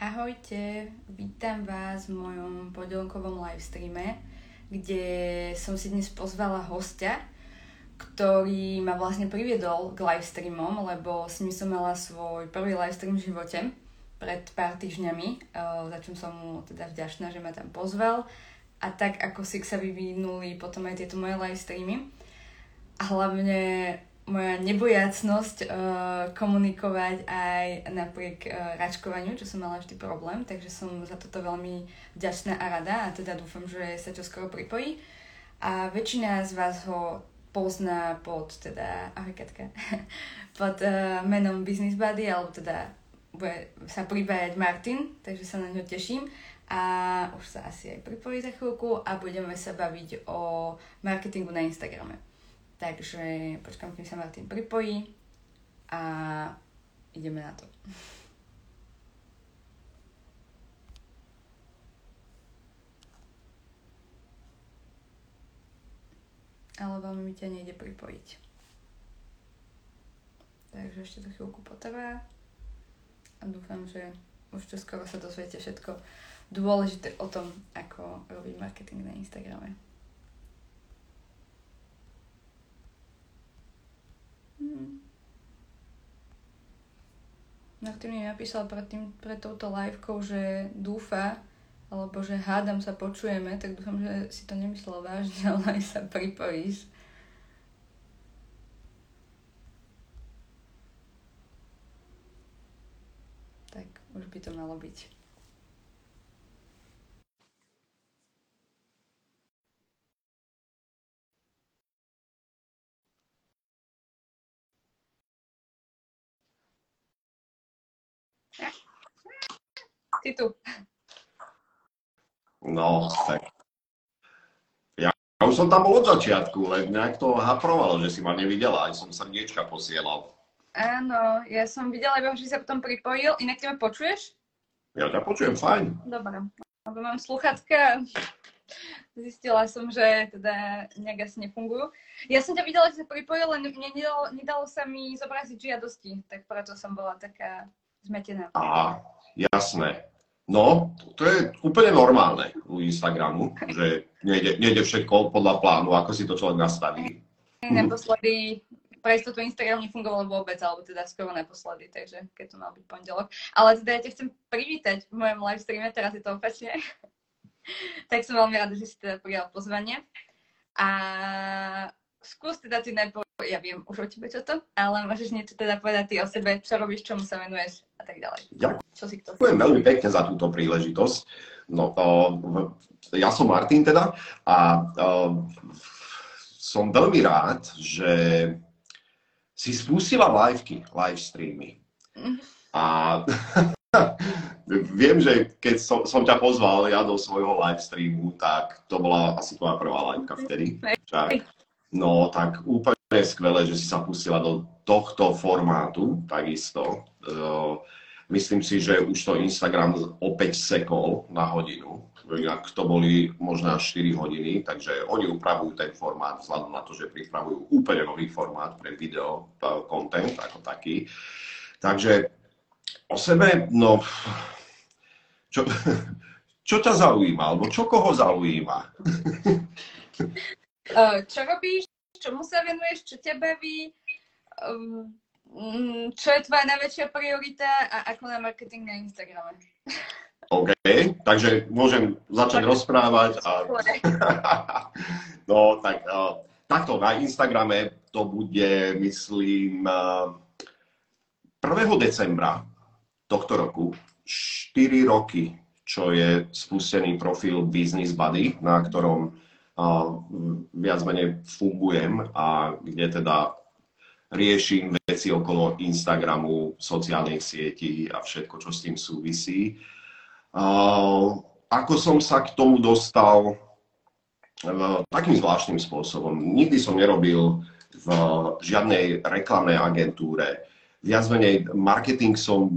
Ahojte, vítam vás v mojom podielkovom livestreame, kde som si dnes pozvala hostia, ktorý ma vlastne priviedol k livestreamom, lebo s ním som mala svoj prvý livestream v živote pred pár týždňami, za čom som mu teda vďačná, že ma tam pozval. A tak ako si sa vyvinuli potom aj tieto moje livestreamy. A hlavne moja nebojacnosť uh, komunikovať aj napriek uh, račkovaniu, čo som mala vždy problém, takže som za toto veľmi vďačná a rada a teda dúfam, že sa čo skoro pripojí. A väčšina z vás ho pozná pod teda, ahoj Katka, pod uh, menom Business Buddy, alebo teda bude sa pripájať Martin, takže sa na ňo teším a už sa asi aj pripojí za chvíľku a budeme sa baviť o marketingu na Instagrame. Takže počkám, kým sa Martin pripojí a ideme na to. Ale veľmi mi ťa nejde pripojiť. Takže ešte to chvíľku potrvá a dúfam, že už skoro sa dozviete všetko dôležité o tom, ako robiť marketing na Instagrame. Hmm. Martin mi napísal pred, tým, pred touto livekou, že dúfa, alebo že hádam sa počujeme, tak dúfam, že si to nemyslel vážne, ale aj sa pripojíš. Tak, už by to malo byť. Ty tu. No, tak. Ja, už som tam bol od začiatku, len nejak to haprovalo, že si ma nevidela, aj som srdiečka posielal. Áno, ja som videla, iba, že si sa potom pripojil. Inak ty ma počuješ? Ja ťa počujem fajn. Dobre, lebo mám sluchatka. Zistila som, že teda nejak asi nefungujú. Ja som ťa videla, že sa pripojil, len mne nedalo, nedalo sa mi zobraziť žiadosti, tak preto som bola taká zmetená. Á, jasné. No, to je úplne normálne u Instagramu, že nejde, nejde všetko podľa plánu, ako si to človek nastaví. Naposledy pre istotu Instagram nefungoval vôbec, alebo teda skoro naposledy, takže keď to mal byť pondelok. Ale teda ja ťa chcem privítať v mojom live streame, teraz je to opačne. tak som veľmi rada, že si teda prijal pozvanie. A skús teda ty najprv, ja viem už o tebe čo to, ale môžeš niečo teda povedať ty o sebe, čo robíš, čomu sa venuješ a tak ďalej. Ďakujem veľmi pekne za túto príležitosť. No, uh, ja som Martin teda a uh, som veľmi rád, že si spustila liveky, live streamy. Mm. A viem, že keď som, som ťa pozval ja do svojho live streamu, tak to bola asi tvoja prvá liveka vtedy. Však. No tak úplne skvelé, že si sa pustila do tohto formátu takisto. Myslím si, že už to Instagram opäť sekol na hodinu. Inak to boli možno 4 hodiny, takže oni upravujú ten formát vzhľadom na to, že pripravujú úplne nový formát pre video content ako taký. Takže o sebe, no, čo, čo ťa zaujíma, alebo čo koho zaujíma? Čo robíš, čomu sa venuješ, čo ťa baví, um, mm, čo je tvoja najväčšia priorita a ako na marketing na Instagrame. OK, takže môžem začať rozprávať. A... no, tak uh, takto na Instagrame to bude, myslím, uh, 1. decembra tohto roku, 4 roky, čo je spustený profil Business Buddy, na ktorom viac menej fungujem a kde teda riešim veci okolo Instagramu, sociálnych sietí a všetko, čo s tým súvisí. Ako som sa k tomu dostal? Takým zvláštnym spôsobom. Nikdy som nerobil v žiadnej reklamnej agentúre. Viac menej marketing som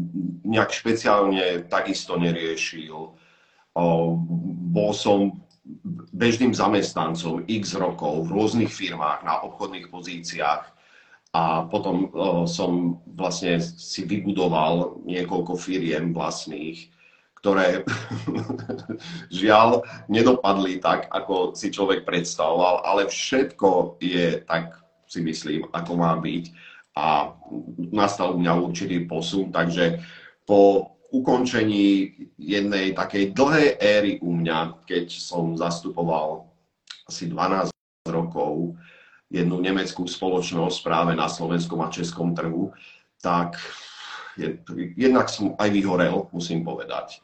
nejak špeciálne takisto neriešil. Bol som bežným zamestnancom x rokov v rôznych firmách na obchodných pozíciách a potom uh, som vlastne si vybudoval niekoľko firiem vlastných ktoré žiaľ nedopadli tak, ako si človek predstavoval, ale všetko je tak, si myslím, ako má byť. A nastal u mňa určitý posun, takže po ukončení jednej takej dlhej éry u mňa, keď som zastupoval asi 12 rokov jednu nemeckú spoločnosť práve na slovenskom a českom trhu, tak jednak som aj vyhorel, musím povedať.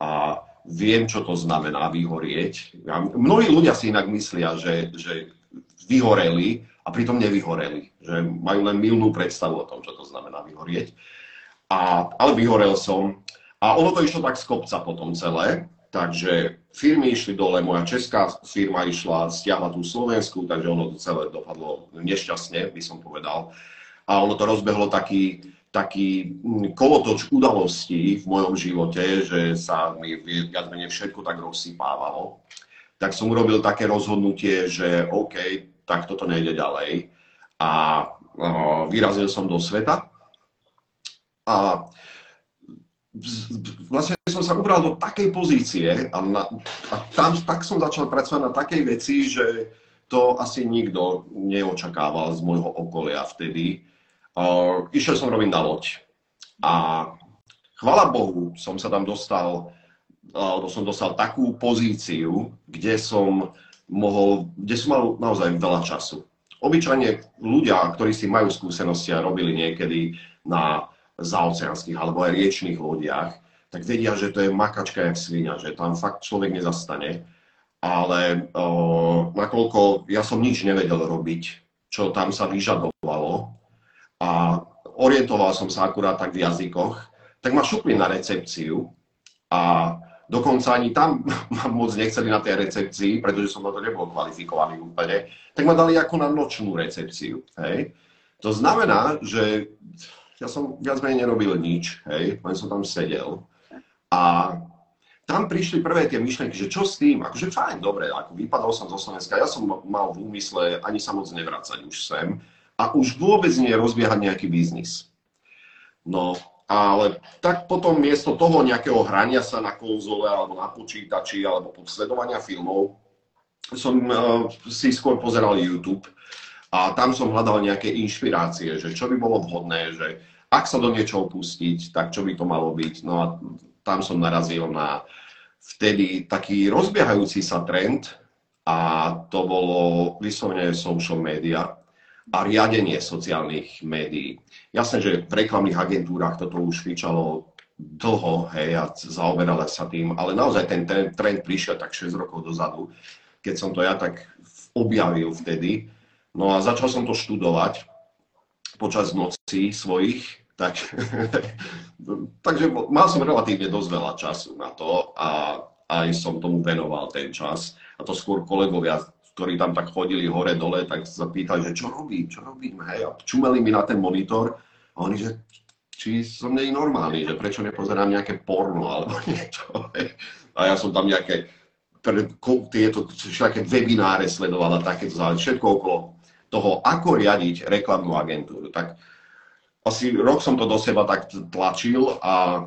A viem, čo to znamená vyhorieť. Mnohí ľudia si inak myslia, že, že vyhoreli a pritom nevyhoreli. Že majú len milnú predstavu o tom, čo to znamená vyhorieť. A, ale vyhorel som. A ono to išlo tak z kopca potom celé. Takže firmy išli dole, moja česká firma išla, stiahla tú Slovensku, takže ono to celé dopadlo nešťastne, by som povedal. A ono to rozbehlo taký, taký mm, kolotoč udalostí v mojom živote, že sa mi viac menej všetko tak rozsypávalo, tak som urobil také rozhodnutie, že OK, tak toto nejde ďalej. A uh, vyrazil som do sveta. A vlastne som sa ubral do takej pozície a, na, a tam tak som začal pracovať na takej veci, že to asi nikto neočakával z môjho okolia vtedy Uh, išiel som robiť na loď. A chvala Bohu, som sa tam dostal, uh, som dostal takú pozíciu, kde som mohol, kde som mal naozaj veľa času. Obyčajne ľudia, ktorí si majú skúsenosti a robili niekedy na zaoceánskych alebo aj riečných lodiach, tak vedia, že to je makačka jak svinia, že tam fakt človek nezastane. Ale uh, nakoľko ja som nič nevedel robiť, čo tam sa vyžadovalo, a orientoval som sa akurát tak v jazykoch, tak ma šupli na recepciu a dokonca ani tam ma moc nechceli na tej recepcii, pretože som na to nebol kvalifikovaný úplne, tak ma dali ako na nočnú recepciu. Hej. To znamená, že ja som viac menej nerobil nič, hej, len som tam sedel. A tam prišli prvé tie myšlenky, že čo s tým, akože fajn, dobre, ako vypadol som zo Slovenska, ja som mal v úmysle ani sa moc nevracať už sem, a už vôbec nie rozbiehať nejaký biznis. No, ale tak potom miesto toho nejakého hrania sa na konzole alebo na počítači alebo sledovania filmov som uh, si skôr pozeral YouTube a tam som hľadal nejaké inšpirácie, že čo by bolo vhodné, že ak sa do niečoho pustiť, tak čo by to malo byť. No a tam som narazil na vtedy taký rozbiehajúci sa trend a to bolo vyslovene social media a riadenie sociálnych médií. Jasné, že v reklamných agentúrach toto už fičalo dlho, hej, a zaoberala sa tým, ale naozaj ten trend, trend prišiel tak 6 rokov dozadu, keď som to ja tak objavil vtedy. No a začal som to študovať počas nocí svojich, tak, takže mal som relatívne dosť veľa času na to a aj som tomu venoval ten čas. A to skôr kolegovia ktorí tam tak chodili hore-dole, tak sa pýtali, že čo robím, čo robím, hej, a čumeli mi na ten monitor a oni, že či som nie normálny, že prečo nepozerám nejaké porno alebo niečo, hej. A ja som tam nejaké tieto všetké webináre sledovala, takéto všetko okolo toho, ako riadiť reklamnú agentúru. Tak asi rok som to do seba tak tlačil a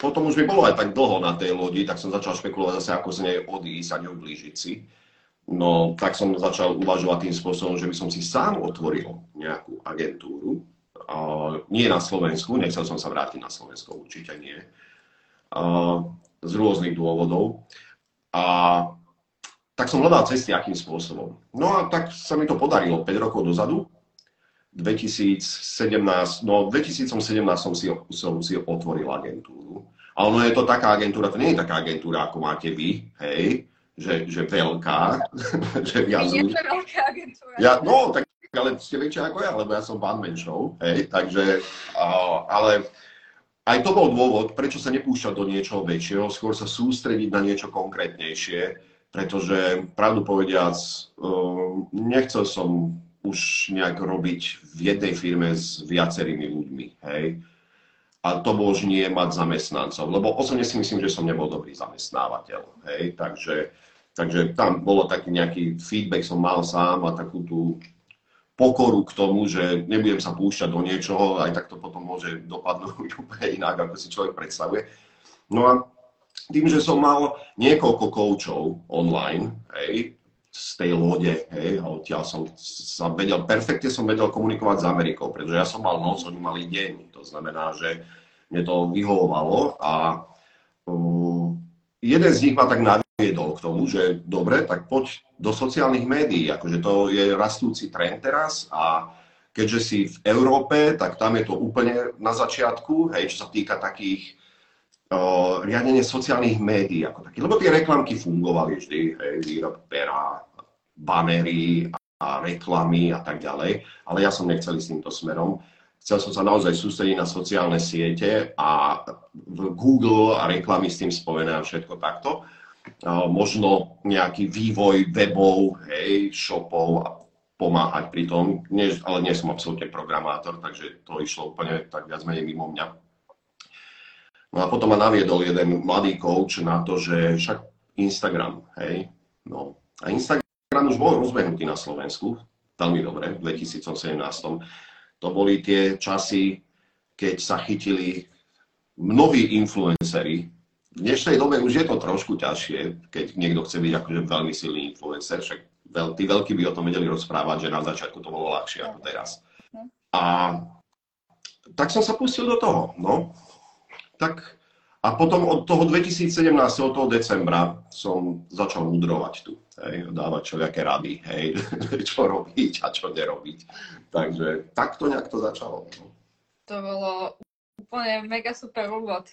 potom už mi bolo aj tak dlho na tej lodi, tak som začal špekulovať zase, ako z nej odísť a neublížiť si. No, tak som začal uvažovať tým spôsobom, že by som si sám otvoril nejakú agentúru. Uh, nie na Slovensku, nechcel som sa vrátiť na Slovensko, určite nie. Uh, z rôznych dôvodov. A tak som hľadal cesty, akým spôsobom. No a tak sa mi to podarilo 5 rokov dozadu. 2017, no v 2017 som si, som si otvoril agentúru. A ono je to taká agentúra, to nie je taká agentúra, ako máte vy, hej, že, že veľká, že viac ľudí. veľká agentúra. Ja, no, tak ale ste väčšia ako ja, lebo ja som pán menšou, hej, takže, ale aj to bol dôvod, prečo sa nepúšťať do niečoho väčšieho, skôr sa sústrediť na niečo konkrétnejšie, pretože pravdu povediac, uh, nechcel som už nejak robiť v jednej firme s viacerými ľuďmi, hej. A to nie mať zamestnancov, lebo osobne si myslím, že som nebol dobrý zamestnávateľ, hej. Takže, takže tam bolo taký nejaký feedback som mal sám a takú tú pokoru k tomu, že nebudem sa púšťať do niečoho, aj tak to potom môže dopadnúť úplne inak, ako si človek predstavuje. No a tým, že som mal niekoľko koučov online, hej, z tej lode, hej, a odtiaľ som sa vedel, perfektne som vedel komunikovať s Amerikou, pretože ja som mal noc, oni mali deň. To znamená, že mne to vyhovovalo a uh, jeden z nich ma tak naviedol k tomu, že dobre, tak poď do sociálnych médií, akože to je rastúci trend teraz a keďže si v Európe, tak tam je to úplne na začiatku, hej, čo sa týka takých riadenie sociálnych médií ako taký. Lebo tie reklamky fungovali vždy, hej, výrob pera, banery a reklamy a tak ďalej, ale ja som nechcel ísť týmto smerom. Chcel som sa naozaj sústrediť na sociálne siete a Google a reklamy s tým spojené a všetko takto. Možno nejaký vývoj webov, hej, shopov a pomáhať pri tom, ale nie som absolútne programátor, takže to išlo úplne tak viac menej mimo mňa. No a potom ma naviedol jeden mladý coach na to, že však Instagram, hej, no. A Instagram už bol rozbehnutý na Slovensku, veľmi dobre, v 2017. To boli tie časy, keď sa chytili mnohí influenceri. V dnešnej dobe už je to trošku ťažšie, keď niekto chce byť akože veľmi silný influencer, však veľ, tí veľkí by o tom vedeli rozprávať, že na začiatku to bolo ľahšie ako teraz. A tak som sa pustil do toho, no tak a potom od toho 2017, od toho decembra som začal mudrovať tu, hej, dávať všelijaké rady, hej, čo robiť a čo nerobiť. Takže takto nejak to začalo. No. To bolo úplne mega super úvod.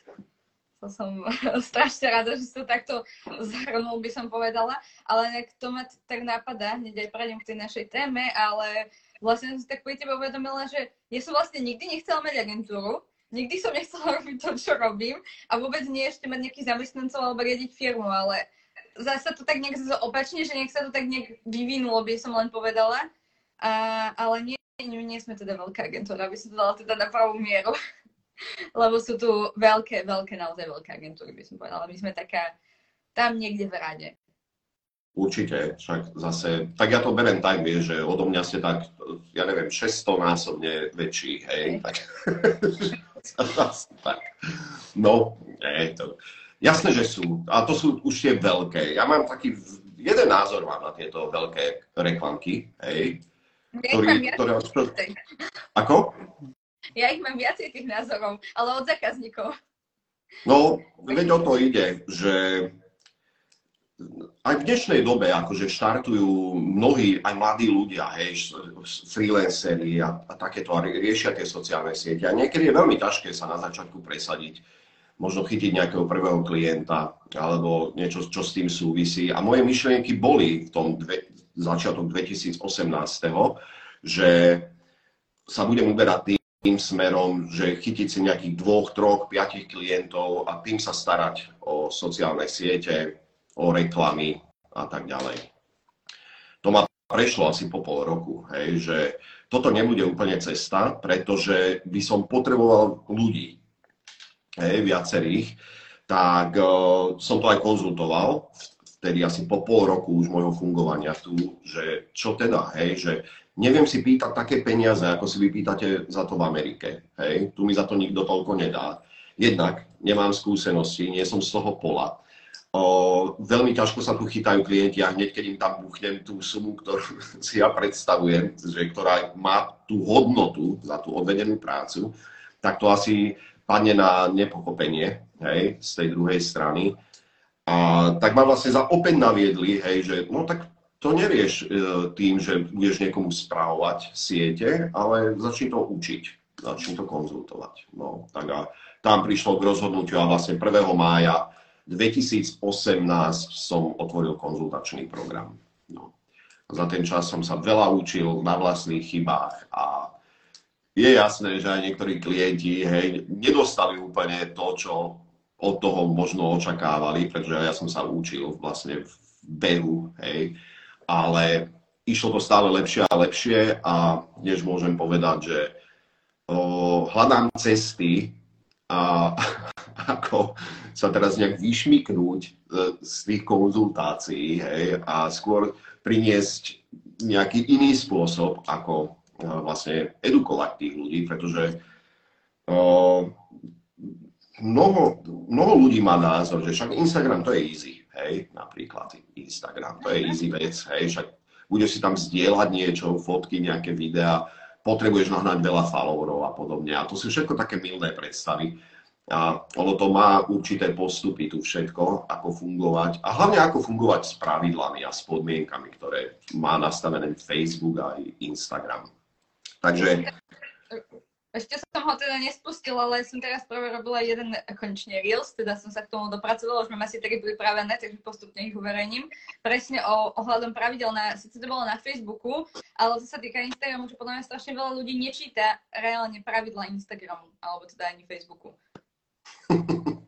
To som strašne rada, že si to takto zhrnul, by som povedala. Ale nejak to ma tak napadá, hneď aj prejdem k tej našej téme, ale vlastne som si tak pri tebe uvedomila, že ja som vlastne nikdy nechcela mať agentúru, nikdy som nechcela robiť to, čo robím a vôbec nie ešte mať nejakých zamestnancov alebo riadiť firmu, ale zase to tak nejak opačne, že nech sa to tak nejak vyvinulo, by som len povedala. A, ale nie, nie, nie sme teda veľká agentúra, aby som to dala teda na pravú mieru. Lebo sú tu veľké, veľké, naozaj veľké agentúry, by som povedala. My sme taká tam niekde v rade. Určite, však zase, tak ja to berem tak, vieš, že odo mňa ste tak, ja neviem, 600 násobne väčší, hej, tak tak. No, nie, to... Jasné, že sú. A to sú už tie veľké. Ja mám taký, jeden názor mám na tieto veľké reklamky, hej. Ja ktorý, ich ktoré... Ako? Ja ich mám viacej tých názorov, ale od zákazníkov. No, veď o to ide, že aj v dnešnej dobe akože štartujú mnohí, aj mladí ľudia, hej, freelanceri a, a takéto a riešia tie sociálne siete. A niekedy je veľmi ťažké sa na začiatku presadiť, možno chytiť nejakého prvého klienta alebo niečo, čo s tým súvisí. A moje myšlienky boli v tom dve, začiatok 2018, že sa budem uberať tým, smerom, že chytiť si nejakých dvoch, troch, piatich klientov a tým sa starať o sociálne siete, o reklamy a tak ďalej. To ma prešlo asi po pol roku, hej, že toto nebude úplne cesta, pretože by som potreboval ľudí, hej, viacerých, tak uh, som to aj konzultoval, vtedy asi po pol roku už môjho fungovania tu, že čo teda, hej, že neviem si pýtať také peniaze, ako si vy pýtate za to v Amerike, hej, tu mi za to nikto toľko nedá. Jednak nemám skúsenosti, nie som z toho pola Veľmi ťažko sa tu chytajú klienti a hneď, keď im tam buchnem tú sumu, ktorú si ja predstavujem, že, ktorá má tú hodnotu za tú odvedenú prácu, tak to asi padne na nepochopenie hej, z tej druhej strany. A tak ma vlastne za opäť naviedli, hej, že no tak to nerieš e, tým, že budeš niekomu správovať siete, ale začni to učiť, začni to konzultovať. No, tak a tam prišlo k rozhodnutiu a vlastne 1. mája 2018 som otvoril konzultačný program. No. Za ten čas som sa veľa učil na vlastných chybách a je jasné, že aj niektorí klienti hej, nedostali úplne to, čo od toho možno očakávali, pretože ja som sa učil vlastne v behu, hej, ale išlo to stále lepšie a lepšie a dnes môžem povedať, že o, hľadám cesty a ako sa teraz nejak vyšmiknúť e, z tých konzultácií hej, a skôr priniesť nejaký iný spôsob, ako e, vlastne edukovať tých ľudí, pretože uh, mnoho, mnoho ľudí má názor, že však Instagram to je easy, hej, napríklad Instagram, to je easy vec, hej, však budeš si tam zdieľať niečo, fotky, nejaké videá, potrebuješ nahnať veľa followerov a podobne. A to sú všetko také milné predstavy. A ono to má určité postupy tu všetko, ako fungovať a hlavne ako fungovať s pravidlami a s podmienkami, ktoré má nastavené Facebook a Instagram. Takže ešte som ho teda nespustila, ale som teraz práve robila jeden konečne Reels, teda som sa k tomu dopracovala, už mám asi tri pripravené, takže postupne ich uverejním. Presne o, ohľadom pravidel, na, síce to bolo na Facebooku, ale to sa týka Instagramu, že podľa mňa strašne veľa ľudí nečíta reálne pravidla Instagramu, alebo teda ani Facebooku.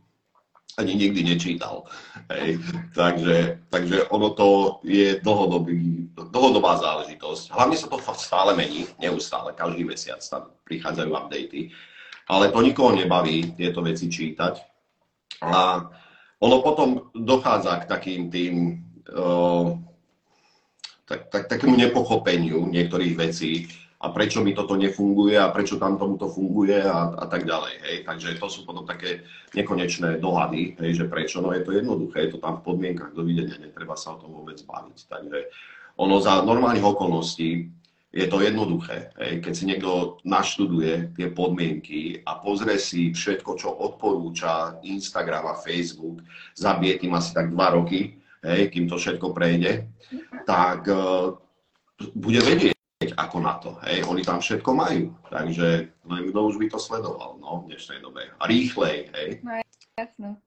ani nikdy nečítal. Hej. Takže, takže ono to je dlhodobý, dlhodobá záležitosť. Hlavne sa to stále mení, neustále, každý mesiac tam prichádzajú updaty. Ale to nikoho nebaví tieto veci čítať. A ono potom dochádza k takým tým, uh, tak, tak, takému nepochopeniu niektorých vecí, a prečo mi toto nefunguje a prečo tam tomuto funguje a, a tak ďalej. Hej. Takže to sú potom také nekonečné dohady, hej, že prečo. No je to jednoduché, je to tam v podmienkach dovidenia, netreba sa o tom vôbec baviť. Takže ono za normálnych okolností je to jednoduché. Hej. Keď si niekto naštuduje tie podmienky a pozrie si všetko, čo odporúča Instagram a Facebook, zabije tým asi tak dva roky, hej, kým to všetko prejde, tak uh, bude vedieť, ako na to. Hej, oni tam všetko majú. Takže len kto už by to sledoval no, v dnešnej dobe. A rýchlej, hej. No jasno.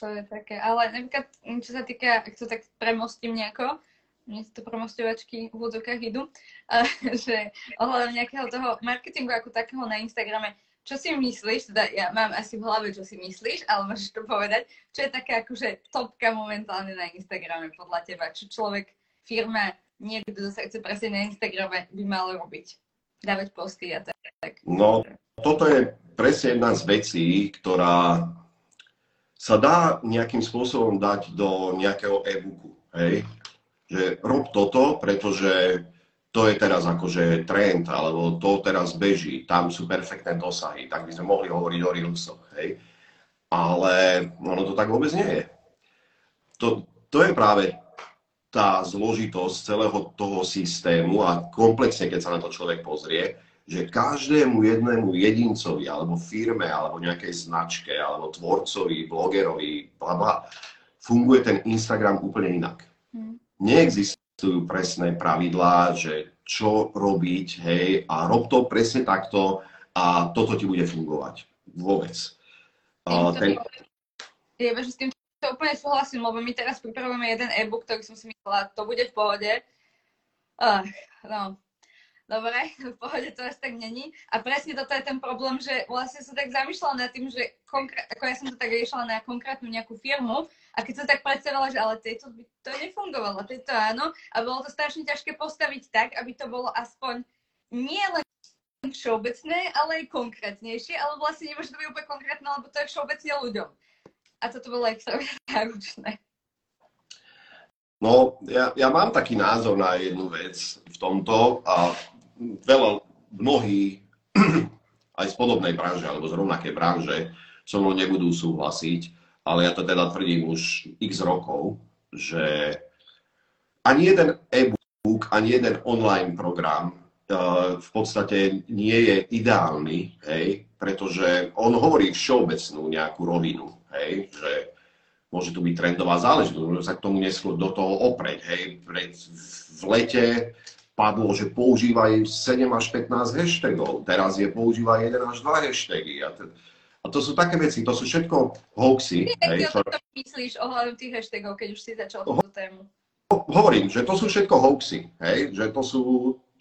To je také. Ale napríklad, čo sa týka, ak to tak premostím nejako, mne to premostovačky v úvodzovkách idú, že ohľadom nejakého toho marketingu ako takého na Instagrame, čo si myslíš, teda ja mám asi v hlave, čo si myslíš, ale môžeš to povedať, čo je také akože topka momentálne na Instagrame podľa teba, čo človek, firma niekto, kto sa chce presne na Instagrame, by mal robiť. Dávať posty a tak. No, toto je presne jedna z vecí, ktorá sa dá nejakým spôsobom dať do nejakého e-booku. Hej? Že rob toto, pretože to je teraz akože trend, alebo to teraz beží, tam sú perfektné dosahy, tak by sme mohli hovoriť o Reelsoch, hej. Ale ono to tak vôbec nie je. To, to je práve tá zložitosť celého toho systému a komplexne, keď sa na to človek pozrie, že každému jednému jedincovi, alebo firme, alebo nejakej značke, alebo tvorcovi, blogerovi, bla, bla, funguje ten Instagram úplne inak. Hmm. Neexistujú presné pravidlá, že čo robiť, hej, a rob to presne takto a toto ti bude fungovať. Vôbec. Uh, ten... Že s tým úplne súhlasím, lebo my teraz pripravujeme jeden e-book, ktorý som si myslela, to bude v pohode. Uh, no, dobre, v pohode to až tak není. A presne toto je ten problém, že vlastne som tak zamýšľala nad tým, že konkrét, ako ja som to tak riešila na konkrétnu nejakú firmu a keď som tak predstavila, že ale tejto by to nefungovalo, tejto áno a bolo to strašne ťažké postaviť tak, aby to bolo aspoň nie len všeobecné, ale aj konkrétnejšie, ale vlastne nemôže to byť úplne konkrétne, lebo to je všeobecne ľuďom a toto bolo extra náročné. No, ja, ja mám taký názor na jednu vec v tomto a veľa, mnohí aj z podobnej branže alebo z rovnakej branže so mnou nebudú súhlasiť, ale ja to teda tvrdím už x rokov, že ani jeden e-book, ani jeden online program uh, v podstate nie je ideálny, hej, pretože on hovorí všeobecnú nejakú rovinu hej, že môže tu byť trendová záležitosť, môže sa k tomu neskôr do toho opreť, hej, v lete padlo, že používaj 7 až 15 hashtagov, teraz je používaj 1 až 2 hashtagy a, t- a to sú také veci, to sú všetko hoaxy. Ty, hej, čo... myslíš ohľadom tých hashtagov, keď už si začal túto tému? Hovorím, že to sú všetko hoaxy, hej, že to sú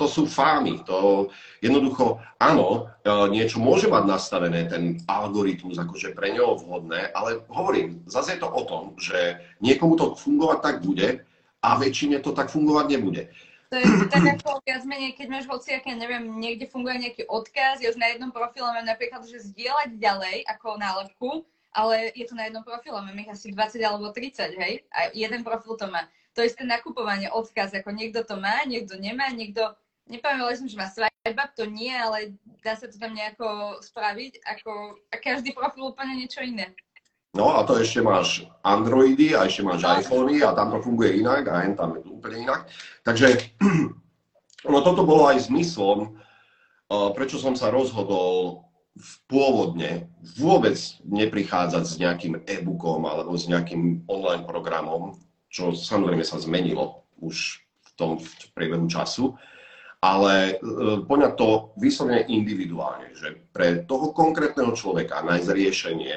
to sú fámy. To jednoducho, áno, e, niečo môže mať nastavené, ten algoritmus akože pre neho vhodné, ale hovorím, zase je to o tom, že niekomu to fungovať tak bude a väčšine to tak fungovať nebude. To je tak ako viac menej, keď máš hociaké, neviem, niekde funguje nejaký odkaz, ja už na jednom profile mám napríklad, že zdieľať ďalej ako nálepku, ale je to na jednom profile, mám ich asi 20 alebo 30, hej? A jeden profil to má. To isté nakupovanie, odkaz, ako niekto to má, niekto nemá, niekto nepamätala som, že má up, to nie, ale dá sa to tam nejako spraviť, ako, a každý profil úplne niečo iné. No a to ešte máš Androidy a ešte máš iPhony a tam to funguje inak a hen tam je to úplne inak. Takže no toto bolo aj zmyslom, prečo som sa rozhodol pôvodne vôbec neprichádzať s nejakým e-bookom alebo s nejakým online programom, čo samozrejme sa zmenilo už v tom v priebehu času, ale e, poňať to vyslovene individuálne, že pre toho konkrétneho človeka nájsť riešenie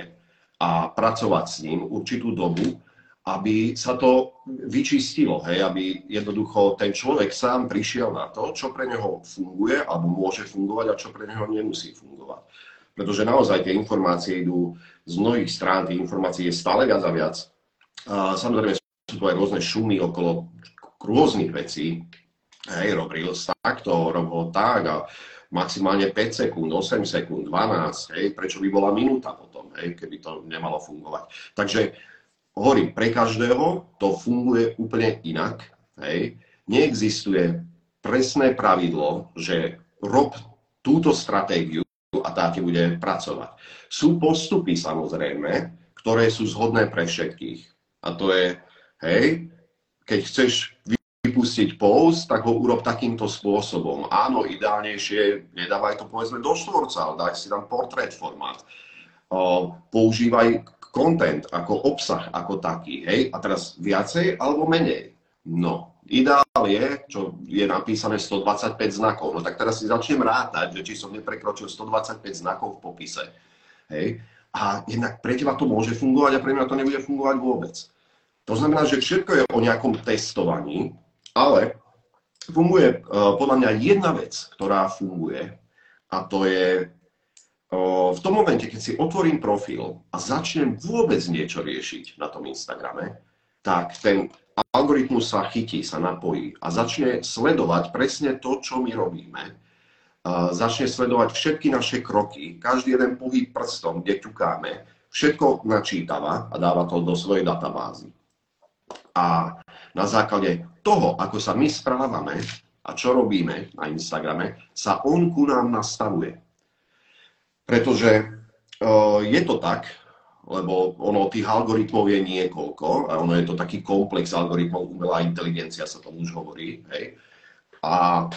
a pracovať s ním určitú dobu, aby sa to vyčistilo, hej, aby jednoducho ten človek sám prišiel na to, čo pre neho funguje alebo môže fungovať a čo pre neho nemusí fungovať. Pretože naozaj tie informácie idú z mnohých strán, tých informácií je stále viac a viac. A samozrejme sú tu aj rôzne šumy okolo rôznych vecí. Hej, rob Reels takto, rob ho tak a maximálne 5 sekúnd, 8 sekúnd, 12, hej, prečo by bola minúta potom, hej, keby to nemalo fungovať. Takže hovorím, pre každého to funguje úplne inak. Hej. Neexistuje presné pravidlo, že rob túto stratégiu a tá ti bude pracovať. Sú postupy samozrejme, ktoré sú zhodné pre všetkých. A to je, hej, keď chceš vypustiť post, tak ho urob takýmto spôsobom. Áno, ideálnejšie, nedávaj to povedzme do štvorca, ale daj si tam portrét formát. používaj content, ako obsah, ako taký, hej, a teraz viacej alebo menej. No, ideál je, čo je napísané 125 znakov, no tak teraz si začnem rátať, že či som neprekročil 125 znakov v popise, hej, a jednak pre teba to môže fungovať a pre mňa to nebude fungovať vôbec. To znamená, že všetko je o nejakom testovaní, ale funguje uh, podľa mňa jedna vec, ktorá funguje, a to je v tom momente, keď si otvorím profil a začnem vôbec niečo riešiť na tom Instagrame, tak ten algoritmus sa chytí, sa napojí a začne sledovať presne to, čo my robíme. Začne sledovať všetky naše kroky, každý jeden pohyb prstom, kde ťukáme, všetko načítava a dáva to do svojej databázy. A na základe toho, ako sa my správame a čo robíme na Instagrame, sa on ku nám nastavuje. Pretože uh, je to tak, lebo ono tých algoritmov je niekoľko a ono je to taký komplex algoritmov, umelá inteligencia sa tomu už hovorí. Hej. A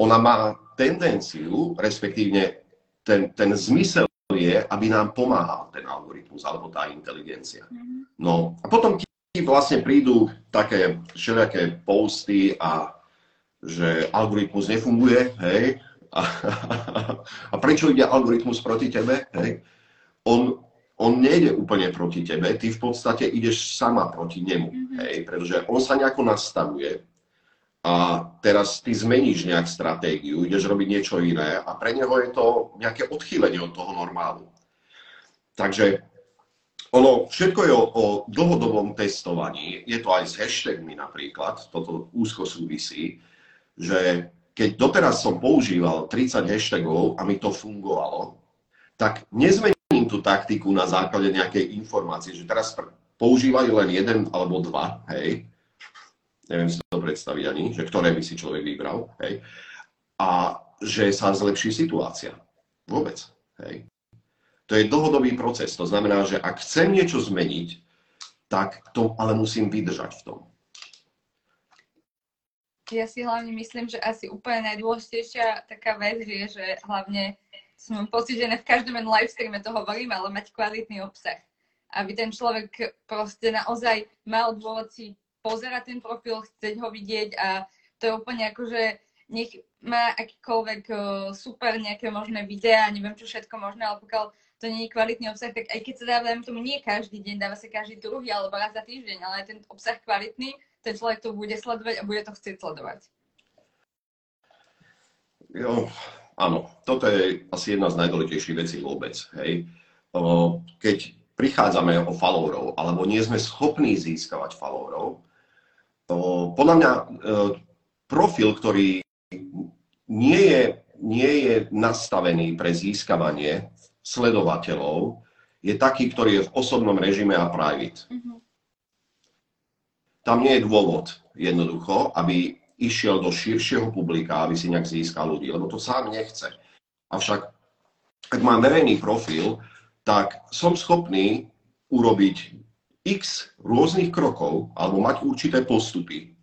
ona má tendenciu, respektívne ten, ten zmysel je, aby nám pomáhal ten algoritmus alebo tá inteligencia. Mhm. No a potom vlastne prídu také všelijaké posty a že algoritmus nefunguje, hej, a, a prečo ide algoritmus proti tebe? Hej? On, on nejde úplne proti tebe, ty v podstate ideš sama proti nemu, mm-hmm. hej? pretože on sa nejako nastavuje a teraz ty zmeníš nejak stratégiu, ideš robiť niečo iné a pre neho je to nejaké odchýlenie od toho normálu. Takže ono, všetko je o, o dlhodobom testovaní, je to aj s hashtagmi napríklad, toto úzko súvisí, že keď doteraz som používal 30 hashtagov a mi to fungovalo, tak nezmením tú taktiku na základe nejakej informácie, že teraz používajú len jeden alebo dva, hej, neviem si to predstaviť ani, že ktoré by si človek vybral, hej, a že sa zlepší situácia. Vôbec, hej. To je dlhodobý proces, to znamená, že ak chcem niečo zmeniť, tak to ale musím vydržať v tom ja si hlavne myslím, že asi úplne najdôležitejšia taká vec je, že hlavne som pocit, že v každom live streame to hovorím, ale mať kvalitný obsah. Aby ten človek proste naozaj mal dôvod si pozerať ten profil, chceť ho vidieť a to je úplne ako, že nech má akýkoľvek super nejaké možné videá, neviem čo všetko možné, ale pokiaľ to nie je kvalitný obsah, tak aj keď sa dáva, tomu nie každý deň, dáva sa každý druhý alebo raz za týždeň, ale aj ten obsah kvalitný, ten človek to bude sledovať a bude to chcieť sledovať. Jo, áno, toto je asi jedna z najdôležitejších vecí vôbec. Hej. Keď prichádzame o followerov, alebo nie sme schopní získavať followerov, podľa mňa e, profil, ktorý nie je, nie je nastavený pre získavanie sledovateľov, je taký, ktorý je v osobnom režime a private. Mm-hmm tam nie je dôvod jednoducho, aby išiel do širšieho publika, aby si nejak získal ľudí, lebo to sám nechce. Avšak, ak mám verejný profil, tak som schopný urobiť x rôznych krokov alebo mať určité postupy,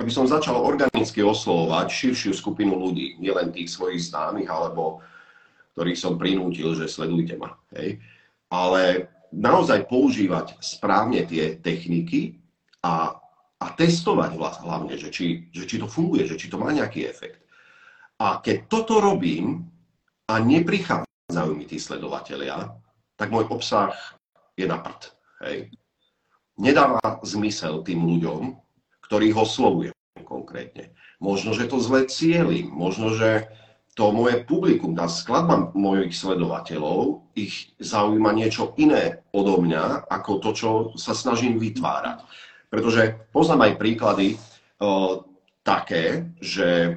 aby som začal organicky oslovovať širšiu skupinu ľudí, nielen tých svojich známych, alebo ktorých som prinútil, že sledujte ma. Hej. Ale naozaj používať správne tie techniky a a testovať vlastne hlavne, že či, že či to funguje, že či to má nejaký efekt. A keď toto robím a neprichádzajú mi tí sledovatelia, tak môj obsah je na prd. Hej. Nedáva zmysel tým ľuďom, ktorých oslovujem konkrétne. Možno, že to zle cieľim, možno, že to moje publikum, tá skladba mojich sledovateľov, ich zaujíma niečo iné odo mňa, ako to, čo sa snažím vytvárať. Pretože poznám aj príklady uh, také, že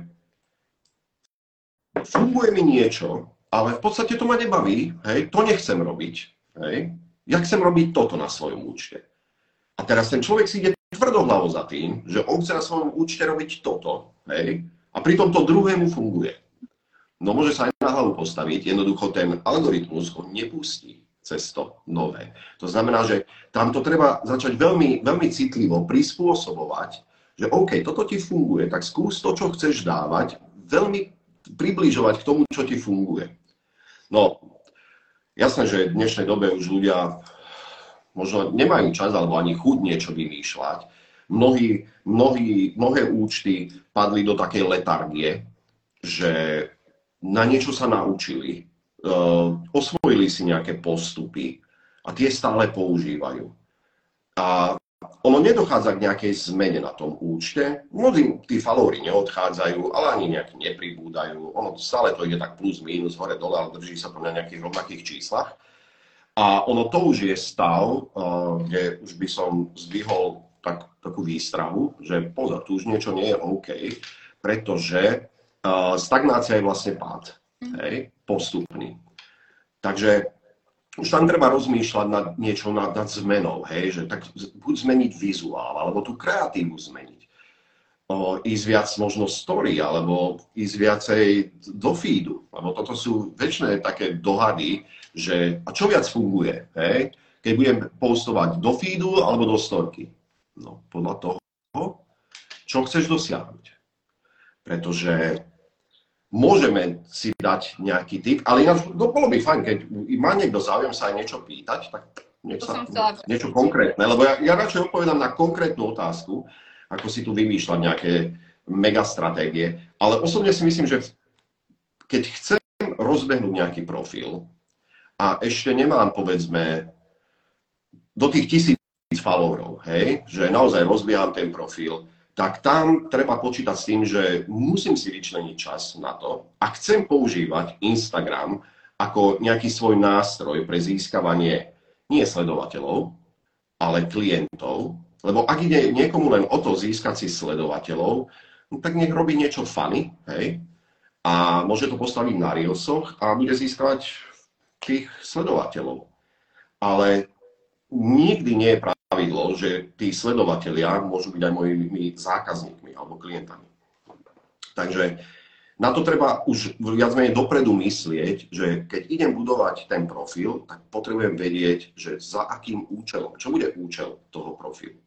funguje mi niečo, ale v podstate to ma nebaví, hej, to nechcem robiť, hej. Ja chcem robiť toto na svojom účte. A teraz ten človek si ide tvrdohlavo za tým, že on chce na svojom účte robiť toto, hej, a pritom to druhému funguje. No môže sa aj na hlavu postaviť, jednoducho ten algoritmus ho nepustí cesto nové. To znamená, že tam to treba začať veľmi, veľmi citlivo prispôsobovať, že OK, toto ti funguje, tak skús to, čo chceš dávať, veľmi približovať k tomu, čo ti funguje. No, jasné, že v dnešnej dobe už ľudia možno nemajú čas alebo ani chuť niečo vymýšľať. Mnohí, mnohí, mnohé účty padli do takej letargie, že na niečo sa naučili, uh, osvojili si nejaké postupy a tie stále používajú. A ono nedochádza k nejakej zmene na tom účte. Mnohí tí followeri neodchádzajú, ale ani nejak nepribúdajú. Ono stále to ide tak plus, minus, hore, dole, ale drží sa to na nejakých rovnakých číslach. A ono to už je stav, uh, kde už by som zdvihol tak, takú výstrahu, že pozor, tu už niečo nie je OK, pretože stagnácia je vlastne pád. Mhm. Hej? postupný. Takže už tam treba rozmýšľať nad niečo, nad, nad zmenou, hej, že tak buď zmeniť vizuál, alebo tú kreatívu zmeniť. O, ísť viac možno story, alebo ísť viacej do feedu, lebo toto sú väčšie také dohady, že a čo viac funguje, hej, keď budem postovať do feedu alebo do storky. No, podľa toho, čo chceš dosiahnuť. Pretože môžeme si dať nejaký tip, ale ináč no, bolo by fajn, keď má niekto záujem sa aj niečo pýtať, tak nech sa, niečo konkrétne, lebo ja, ja radšej odpovedám na konkrétnu otázku, ako si tu vymýšľať nejaké megastratégie, ale osobne si myslím, že keď chcem rozbehnúť nejaký profil a ešte nemám, povedzme, do tých tisíc followerov, hej, že naozaj rozbieham ten profil, tak tam treba počítať s tým, že musím si vyčleniť čas na to a chcem používať Instagram ako nejaký svoj nástroj pre získavanie nie sledovateľov, ale klientov. Lebo ak ide niekomu len o to získať si sledovateľov, no tak nech robí niečo funny, hej, a môže to postaviť na Reelsoch a bude získavať tých sledovateľov. Ale nikdy nie je pravidlo, že tí sledovatelia môžu byť aj mojimi zákazníkmi alebo klientami. Takže na to treba už viac menej dopredu myslieť, že keď idem budovať ten profil, tak potrebujem vedieť, že za akým účelom, čo bude účel toho profilu.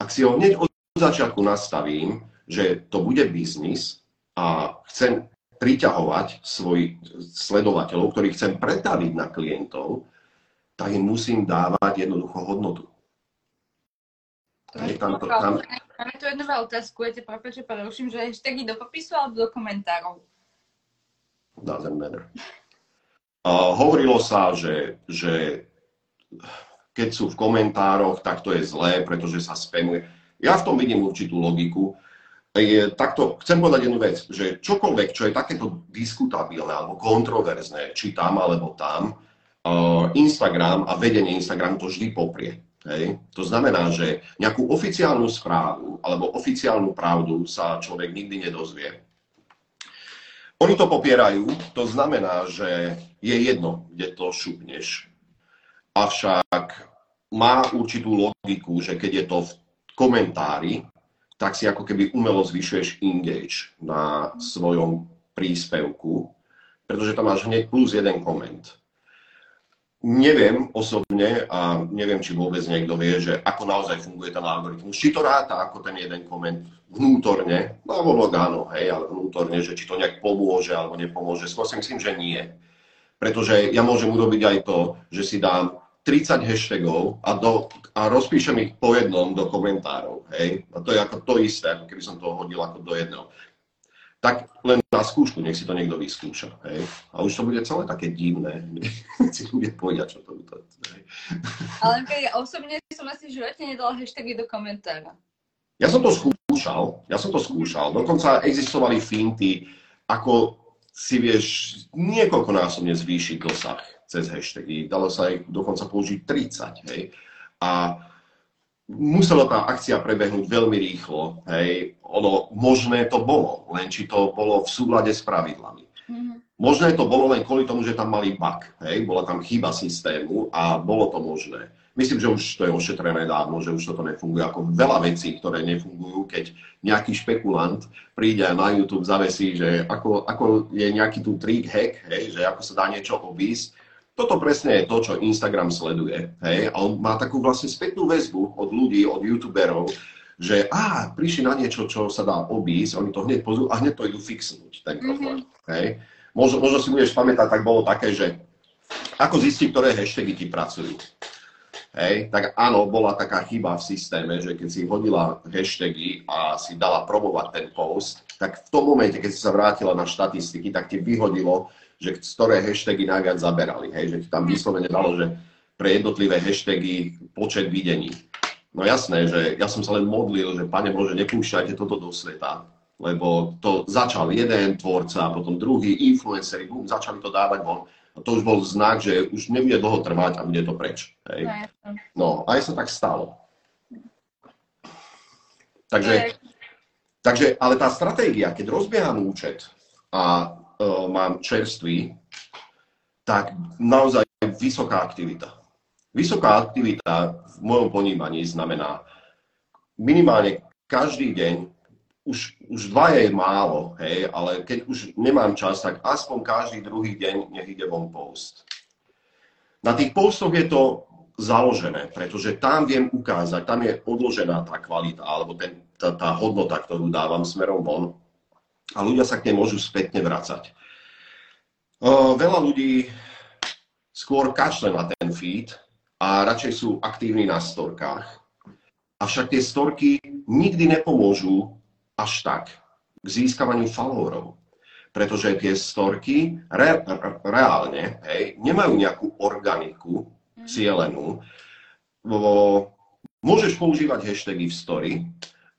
Ak si ho hneď od začiatku nastavím, že to bude biznis a chcem priťahovať svojich sledovateľov, ktorých chcem pretaviť na klientov, tak im musím dávať jednoducho hodnotu. Je tam to, tam... Máme tu jednu otázku, ja ťa prepáč, že preruším, že hashtagy do popisu alebo do komentárov? Doesn't matter. Uh, hovorilo sa, že, že keď sú v komentároch, tak to je zlé, pretože sa spamuje. Ja v tom vidím určitú logiku. Je, takto chcem povedať jednu vec, že čokoľvek, čo je takéto diskutabilné alebo kontroverzné, či tam alebo tam, uh, Instagram a vedenie Instagramu to vždy poprie. Hej. To znamená, že nejakú oficiálnu správu alebo oficiálnu pravdu sa človek nikdy nedozvie. Oni to popierajú, to znamená, že je jedno, kde to šupneš. Avšak má určitú logiku, že keď je to v komentári, tak si ako keby umelo zvyšuješ engage na svojom príspevku, pretože tam máš hneď plus jeden koment. Neviem osobne a neviem, či vôbec niekto vie, že ako naozaj funguje ten algoritmus. Či to ráta ako ten jeden koment vnútorne, no áno, hej, ale vnútorne, že či to nejak pomôže alebo nepomôže. Skôr si myslím, že nie. Pretože ja môžem urobiť aj to, že si dám 30 hashtagov a, do, a rozpíšem ich po jednom do komentárov. Hej? A to je ako to isté, ako keby som to hodil ako do jedného tak len na skúšku, nech si to niekto vyskúša. Hej. A už to bude celé také divné. si ľudia povedia, čo to bude. Ale ja osobne som asi v živote nedala hashtagy do komentára. Ja som to skúšal, ja som to skúšal. Dokonca existovali finty, ako si vieš niekoľkonásobne zvýšiť dosah cez hashtagy. Dalo sa ich dokonca použiť 30. Hej. A musela tá akcia prebehnúť veľmi rýchlo. Hej. Ono, možné to bolo, len či to bolo v súlade s pravidlami. Mm-hmm. Možné to bolo len kvôli tomu, že tam mali bug. Hej. Bola tam chyba systému a bolo to možné. Myslím, že už to je ošetrené dávno, že už toto nefunguje. Ako veľa vecí, ktoré nefungujú, keď nejaký špekulant príde na YouTube, zavesí, že ako, ako je nejaký tu trik, hack, hej, že ako sa dá niečo obísť, toto presne je to, čo Instagram sleduje. Hej? A on má takú vlastne spätnú väzbu od ľudí, od youtuberov, že á, prišli na niečo, čo sa dá obísť, oni to hneď pozrú a hneď to idú fixnúť, ten problém. Mm-hmm. Hej? Možno, možno si budeš pamätať, tak bolo také, že ako zistiť, ktoré hashtagy ti pracujú. Hej, tak áno, bola taká chyba v systéme, že keď si hodila hashtagy a si dala promovať ten post, tak v tom momente, keď si sa vrátila na štatistiky, tak ti vyhodilo, že ktoré hashtagy najviac zaberali. Hej, že tam vyslovene dalo, že pre jednotlivé hashtagy počet videní. No jasné, že ja som sa len modlil, že Pane Bože, nepúšťajte toto do sveta, lebo to začal jeden tvorca, potom druhý, influencery, bum, začali to dávať von. A to už bol znak, že už nebude dlho trvať a bude to preč. Hej. No, aj sa tak stalo. Takže, takže, ale tá stratégia, keď rozbieham účet a mám čerstvý, tak naozaj vysoká aktivita. Vysoká aktivita v mojom ponímaní znamená minimálne každý deň, už, už dva je málo, hej, ale keď už nemám čas, tak aspoň každý druhý deň nech ide von post. Na tých postoch je to založené, pretože tam viem ukázať, tam je odložená tá kvalita, alebo ten, tá, tá hodnota, ktorú dávam smerom von a ľudia sa k nej môžu spätne vracať. Veľa ľudí skôr kašle na ten feed a radšej sú aktívni na storkách. Avšak tie storky nikdy nepomôžu až tak k získavaniu followerov. Pretože tie storky re, re, reálne hej, nemajú nejakú organiku mhm. cielenú. Môžeš používať hashtagy v story,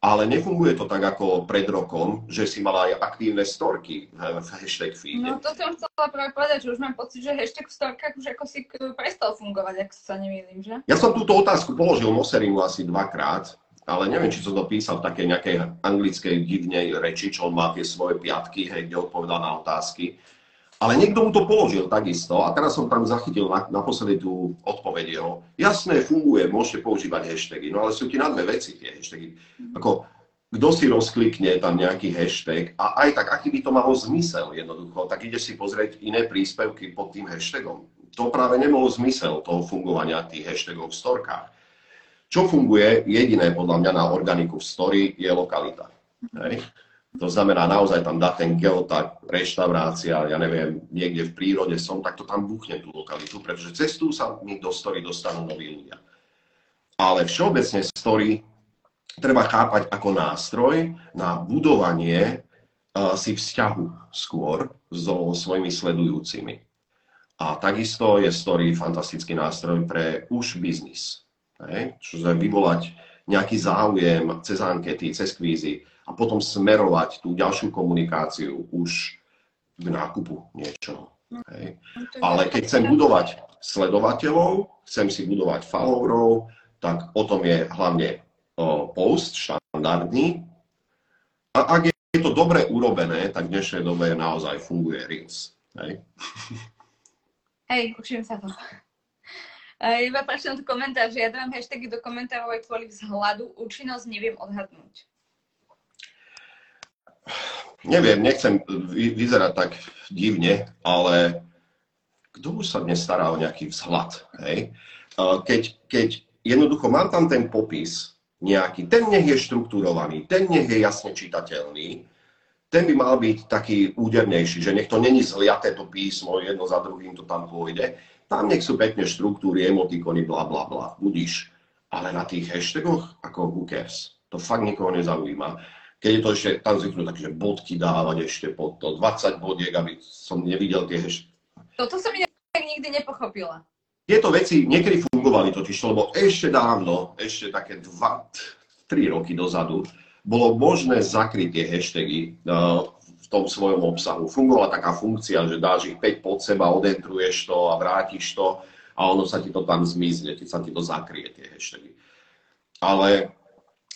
ale nefunguje to tak ako pred rokom, že si mala aj aktívne storky v hashtag feed. No to som chcela práve povedať, že už mám pocit, že hashtag v storkách už ako si prestal fungovať, ak sa nemýlim, že? Ja som túto otázku položil Moserimu asi dvakrát, ale neviem, či som to písal v takej nejakej anglickej divnej reči, čo on má tie svoje piatky, hej, kde odpovedal na otázky. Ale niekto mu to položil takisto a teraz som tam zachytil na, naposledy tú odpoveď jeho. Jasné, funguje, môžete používať hashtagy, no ale sú ti na dve veci tie hashtagy. Ako, kto si rozklikne tam nejaký hashtag a aj tak, aký by to malo zmysel jednoducho, tak ide si pozrieť iné príspevky pod tým hashtagom. To práve nebolo zmysel toho fungovania tých hashtagov v storkách. Čo funguje jediné podľa mňa na organiku v story je lokalita. Hej? To znamená naozaj tam dať ten geotag, reštaurácia, ja neviem, niekde v prírode som, tak to tam buchne tú lokalitu, pretože cez tú sa mi do story dostanú noví ľudia. Ale všeobecne story treba chápať ako nástroj na budovanie uh, si vzťahu skôr so svojimi sledujúcimi. A takisto je story fantastický nástroj pre už biznis. Hej? Čiže vyvolať nejaký záujem cez ankety, cez kvízy, a potom smerovať tú ďalšiu komunikáciu už k nákupu niečoho. Hej. Ale keď chcem budovať sledovateľov, chcem si budovať followerov, tak o tom je hlavne post štandardný. A ak je to dobre urobené, tak v dnešnej dobe naozaj funguje Reels. Hej, Hej učím sa to. Iba prečítam tu komentár, že ja dávam hashtagy do komentárov aj kvôli vzhľadu, účinnosť neviem odhadnúť. Neviem, nechcem vyzerať tak divne, ale kto už sa dnes stará o nejaký vzhľad, hej? Keď, keď jednoducho mám tam ten popis nejaký, ten nech je štruktúrovaný, ten nech je jasne čitateľný, ten by mal byť taký údernejší, že nech to není zliaté to písmo, jedno za druhým to tam pôjde. Tam nech sú pekne štruktúry, emotikony, bla bla bla, budíš. Ale na tých hashtagoch, ako who cares? To fakt nikoho nezaujíma. Keď je to ešte, tam zvyknú také, že bodky dávať ešte pod to, 20 bodiek, aby som nevidel tie hashtagy. Toto som nikdy nepochopila. Tieto veci niekedy fungovali totiž, lebo ešte dávno, ešte také 2-3 roky dozadu, bolo možné zakryť tie hashtagy uh, v tom svojom obsahu. Fungovala taká funkcia, že dáš ich 5 pod seba, odentruješ to a vrátiš to a ono sa ti to tam zmizne, ti sa ti to zakrie, tie hashtagy. Ale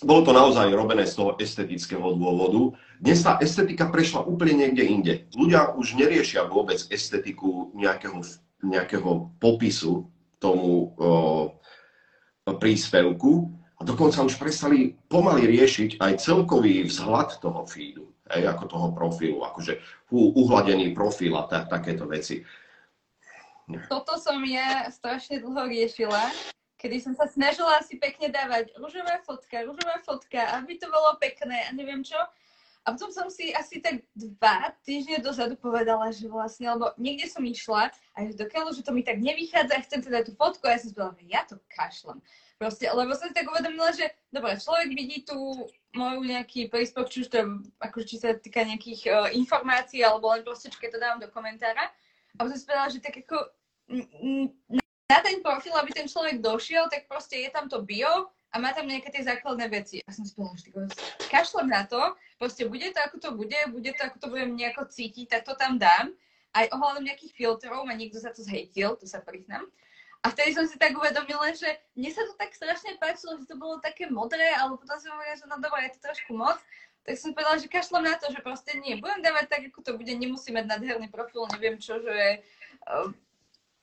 bolo to naozaj robené z toho estetického dôvodu. Dnes tá estetika prešla úplne niekde inde. Ľudia už neriešia vôbec estetiku nejakého, nejakého popisu tomu o, príspevku, a dokonca už prestali pomaly riešiť aj celkový vzhľad toho feedu, aj ako toho profilu, akože uhladený profil a tak, takéto veci. Toto som ja strašne dlho riešila, kedy som sa snažila si pekne dávať rúžová fotka, rúžová fotka, aby to bolo pekné a neviem čo. A potom som si asi tak dva týždne dozadu povedala, že vlastne, lebo niekde som išla a dokiaľ, že to mi tak nevychádza, chcem teda tú fotku a ja som povedala, ja to kašlem. Proste, lebo som si tak uvedomila, že dobre, človek vidí tú moju nejaký príspevok, či už to je, akože, či sa týka nejakých uh, informácií, alebo len proste, keď to dávam do komentára. A potom si povedala, že tak ako na ten profil, aby ten človek došiel, tak proste je tam to bio a má tam nejaké tie základné veci. A som si povedala, že kašlem na to, proste bude to, ako to bude, bude to, ako to budem nejako cítiť, tak to tam dám. Aj ohľadom nejakých filtrov ma niekto za to zhejtil, to sa priznám. A vtedy som si tak uvedomila, že mne sa to tak strašne páčilo, že to bolo také modré, ale potom som hovorila, že no dobré, je to trošku moc. Tak som povedala, že kašlom na to, že proste nie, budem dávať tak, ako to bude, nemusí mať nádherný profil, neviem čo, že...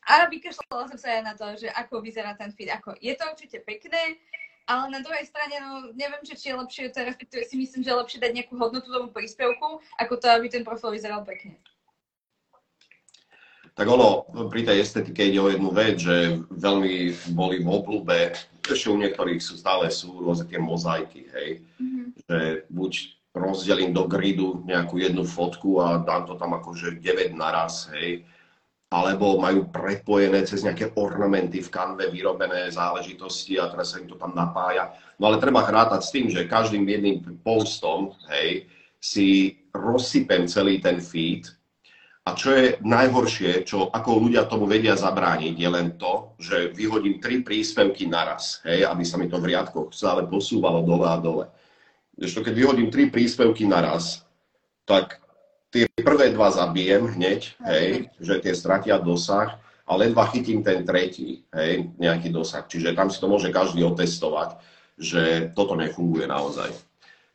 A vykašľala som sa aj na to, že ako vyzerá ten feed. Ako, je to určite pekné, ale na druhej strane, no, neviem, či, či je lepšie, to respektíve si myslím, že je lepšie dať nejakú hodnotu tomu príspevku, ako to, aby ten profil vyzeral pekne tak ono pri tej estetike ide o jednu vec, že veľmi boli v oblúbe, ešte u niektorých sú stále sú rôzne tie mozaiky, hej, mm-hmm. že buď rozdelím do gridu nejakú jednu fotku a dám to tam akože 9 naraz, hej, alebo majú prepojené cez nejaké ornamenty v kanve vyrobené záležitosti a teraz sa im to tam napája. No ale treba hrátať s tým, že každým jedným postom, hej, si rozsypem celý ten feed a čo je najhoršie, čo ako ľudia tomu vedia zabrániť, je len to, že vyhodím tri príspevky naraz, hej, aby sa mi to v riadkoch stále posúvalo dole a dole. Ešte keď vyhodím tri príspevky naraz, tak tie prvé dva zabijem hneď, hej, že tie stratia dosah a ledva chytím ten tretí, hej, nejaký dosah. Čiže tam si to môže každý otestovať, že toto nefunguje naozaj.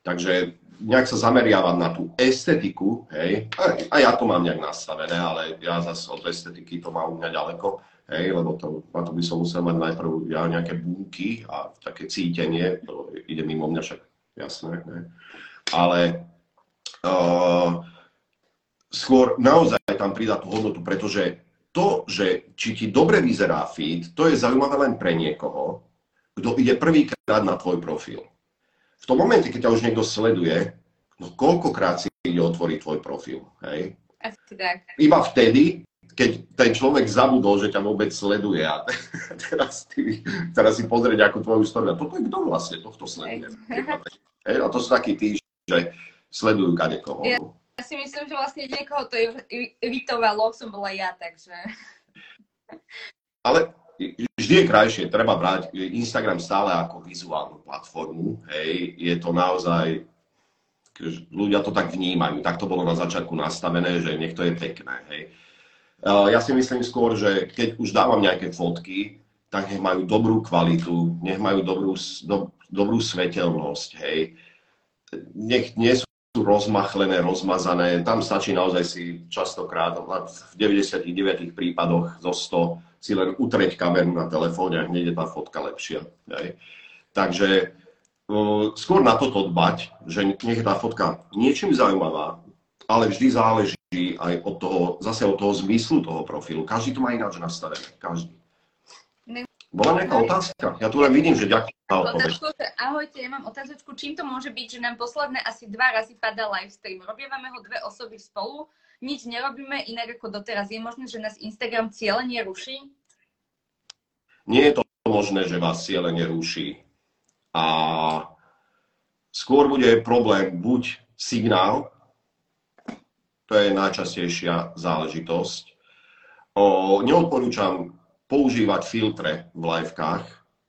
Takže nejak sa zameriavať na tú estetiku, hej, a, a ja to mám nejak nastavené, ale ja zase od estetiky to mám u mňa ďaleko, hej, lebo to, na to by som musel mať najprv ja nejaké bunky a také cítenie, to ide mimo mňa však, jasné, hej. ale uh, skôr naozaj tam pridá tú hodnotu, pretože to, že či ti dobre vyzerá feed, to je zaujímavé len pre niekoho, kto ide prvýkrát na tvoj profil v tom momente, keď ťa už niekto sleduje, no koľkokrát si ide otvoriť tvoj profil, hej? Asi tak. Iba vtedy, keď ten človek zabudol, že ťa vôbec sleduje a teraz, ty, teraz si pozrieť nejakú tvoju. A toto je kto vlastne tohto sleduje? Hej, a to sú takí tí, že sledujú kadekoho. Ja, ja si myslím, že vlastne niekoho to iritovalo, som bola ja, takže... Ale vždy je krajšie, treba brať Instagram stále ako vizuálnu platformu, hej, je to naozaj, ľudia to tak vnímajú, tak to bolo na začiatku nastavené, že niekto je pekné, hej. Ja si myslím skôr, že keď už dávam nejaké fotky, tak nech majú dobrú kvalitu, nech majú dobrú, do, dobrú svetelnosť, hej. Nech nie sú rozmachlené, rozmazané. Tam stačí naozaj si častokrát, v 99 prípadoch zo 100, si len utrieť kameru na telefóne a hneď je tá fotka lepšia. Hej. Takže skôr na toto dbať, že nech tá fotka niečím zaujímavá, ale vždy záleží aj od toho, zase od toho zmyslu toho profilu. Každý to má ináč nastavené. Každý. Bola nejaká otázka? Ja tu len vidím, že ďakujem Otázku, ahojte, ja mám otázočku, čím to môže byť, že nám posledné asi dva razy padá live stream. Robievame ho dve osoby spolu, nič nerobíme inak ako doteraz. Je možné, že nás Instagram cieľenie ruší? Nie je to možné, že vás cieľenie ruší. A skôr bude problém buď signál, to je najčastejšia záležitosť. O, neodporúčam používať filtre v livekách.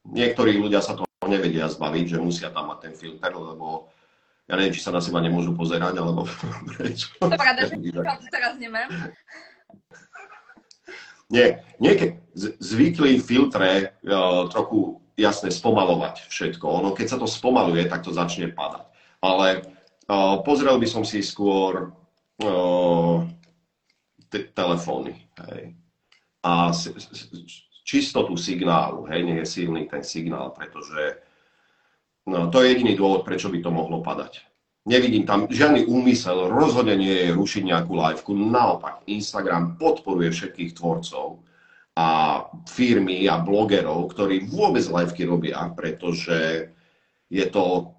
Niektorí ľudia sa toho nevedia zbaviť, že musia tam mať ten filter, lebo ja neviem, či sa na seba nemôžu pozerať, alebo prečo. To to teraz nemám. Nie, niekedy zvykli filtre uh, trochu jasne spomalovať všetko. Ono, keď sa to spomaluje, tak to začne padať. Ale uh, pozrel by som si skôr uh, te- telefóny. Hej a čistotu signálu, hej, nie je silný ten signál, pretože no, to je jediný dôvod, prečo by to mohlo padať. Nevidím tam žiadny úmysel, rozhodne nie je rušiť nejakú liveku, naopak Instagram podporuje všetkých tvorcov a firmy a blogerov, ktorí vôbec liveky robia, pretože je to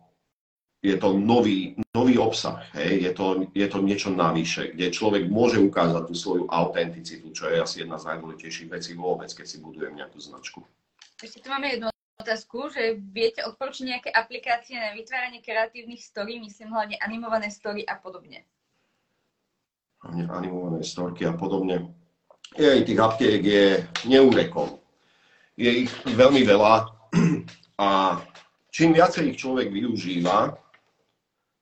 je to nový, nový obsah, hej? Je, to, je to niečo navyše, kde človek môže ukázať tú svoju autenticitu, čo je asi jedna z najdôležitejších vecí vôbec, keď si budujem nejakú značku. Ešte tu máme jednu otázku, že viete odporučiť nejaké aplikácie na vytváranie kreatívnych story, myslím hlavne animované story a podobne. Animované storky a podobne. Jej, tých aptiek je neúrekom. Je ich veľmi veľa a čím viacej ich človek využíva,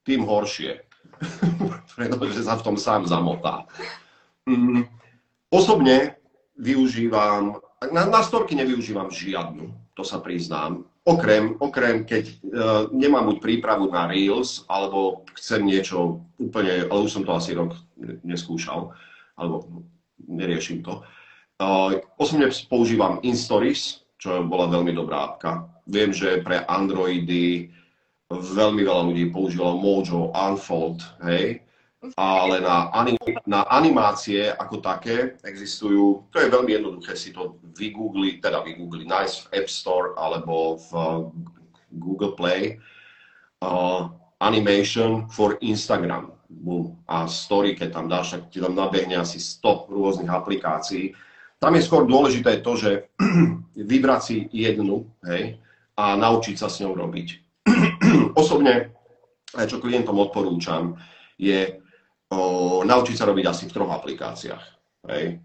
tým horšie. Pretože sa v tom sám zamotá. Mm, osobne využívam, na, na storky nevyužívam žiadnu, to sa priznám. Okrem, okrem keď uh, nemám buď prípravu na Reels, alebo chcem niečo úplne, ale už som to asi rok neskúšal, alebo neriešim to. Uh, osobne používam InStories, čo bola veľmi dobrá apka. Viem, že pre Androidy veľmi veľa ľudí používalo Mojo, Unfold, hej, ale na, anim, na animácie ako také existujú, to je veľmi jednoduché si to vygoogliť, teda vygoogliť, nájsť v App Store alebo v uh, Google Play, uh, animation for Instagram. Boom. A story, keď tam dáš, tak ti tam nabehne asi 100 rôznych aplikácií. Tam je skôr dôležité to, že vybrať si jednu hej, a naučiť sa s ňou robiť Osobne, čo klientom odporúčam, je o, naučiť sa robiť asi v troch aplikáciách. Hej.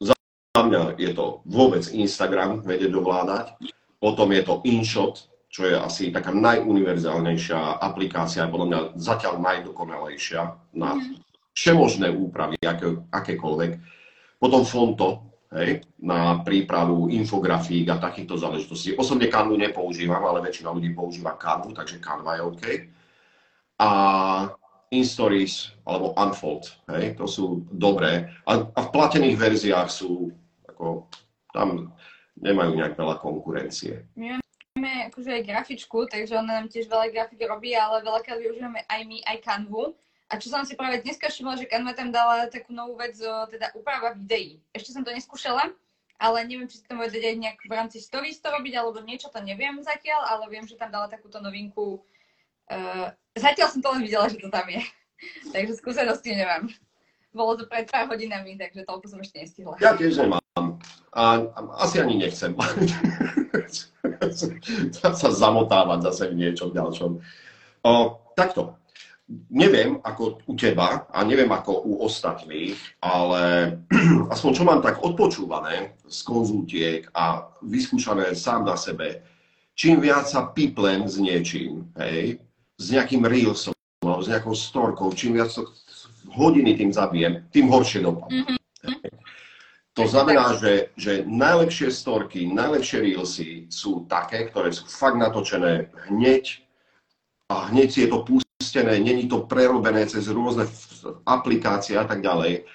Za mňa je to vôbec Instagram, vedieť dovládať, potom je to InShot, čo je asi taká najuniverzálnejšia aplikácia, podľa mňa zatiaľ najdokonalejšia na mhm. všemožné úpravy, aké, akékoľvek. Potom Fonto, hej, na prípravu infografík a takýchto záležitostí. Osobne Canvu nepoužívam, ale väčšina ľudí používa Canvu, takže Canva je OK. A InStories alebo Unfold, hej, to sú dobré. A, a v platených verziách sú, ako, tam nemajú nejak veľa konkurencie. My máme akože aj grafičku, takže ona nám tiež veľa grafiky robí, ale veľakrát využívame aj my, aj Canvu. A čo som si práve dneska všimla, že Canva tam dala takú novú vec, teda úprava videí. Ešte som to neskúšala, ale neviem, či si to dať aj nejak v rámci stories to robiť, alebo niečo, to neviem zatiaľ, ale viem, že tam dala takúto novinku. Uh, zatiaľ som to len videla, že to tam je. takže skúsenosti nemám. Bolo to pred pár hodinami, takže toľko som ešte nestihla. Ja tiež nemám. A, a asi ani nechcem. sa zamotávať zase v niečom ďalšom. O, takto neviem ako u teba a neviem ako u ostatných, ale aspoň čo mám tak odpočúvané z konzultiek a vyskúšané sám na sebe, čím viac sa piplem s niečím, hej, s nejakým reelsom, s nejakou storkou, čím viac to hodiny tým zabijem, tým horšie dopadne. Mm-hmm. To znamená, že, že najlepšie storky, najlepšie reelsy sú také, ktoré sú fakt natočené hneď a hneď si je to pustí spustené, není to prerobené cez rôzne aplikácie a tak ďalej.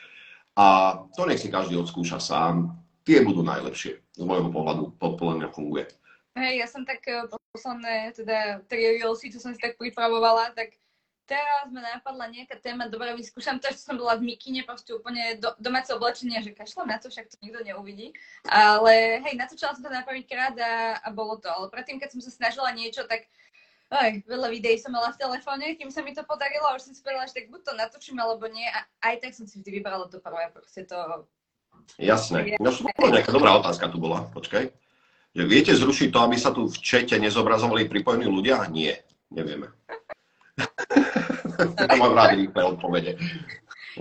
A to nech si každý odskúša sám. Tie budú najlepšie. Z môjho pohľadu to podľa mňa funguje. Hej, ja som tak eh, posledné, teda tri reelsy, čo som si tak pripravovala, tak teraz ma napadla nejaká téma, dobre, vyskúšam to, že som bola v mikine, proste úplne do, domáce oblečenie, že kašľam na to, však to nikto neuvidí. Ale hej, natočila som to na prvýkrát a, a bolo to. Ale predtým, keď som sa snažila niečo, tak aj, veľa videí som mala v telefóne, kým sa mi to podarilo a už som si povedala, že tak buď to natočím, alebo nie. A aj tak som si vždy vybrala to prvé, proste to... Jasné. No, nejaká dobrá otázka tu bola, počkaj. Že viete zrušiť to, aby sa tu v čete nezobrazovali pripojení ľudia? Nie, nevieme. to mám rád rýchle odpovede.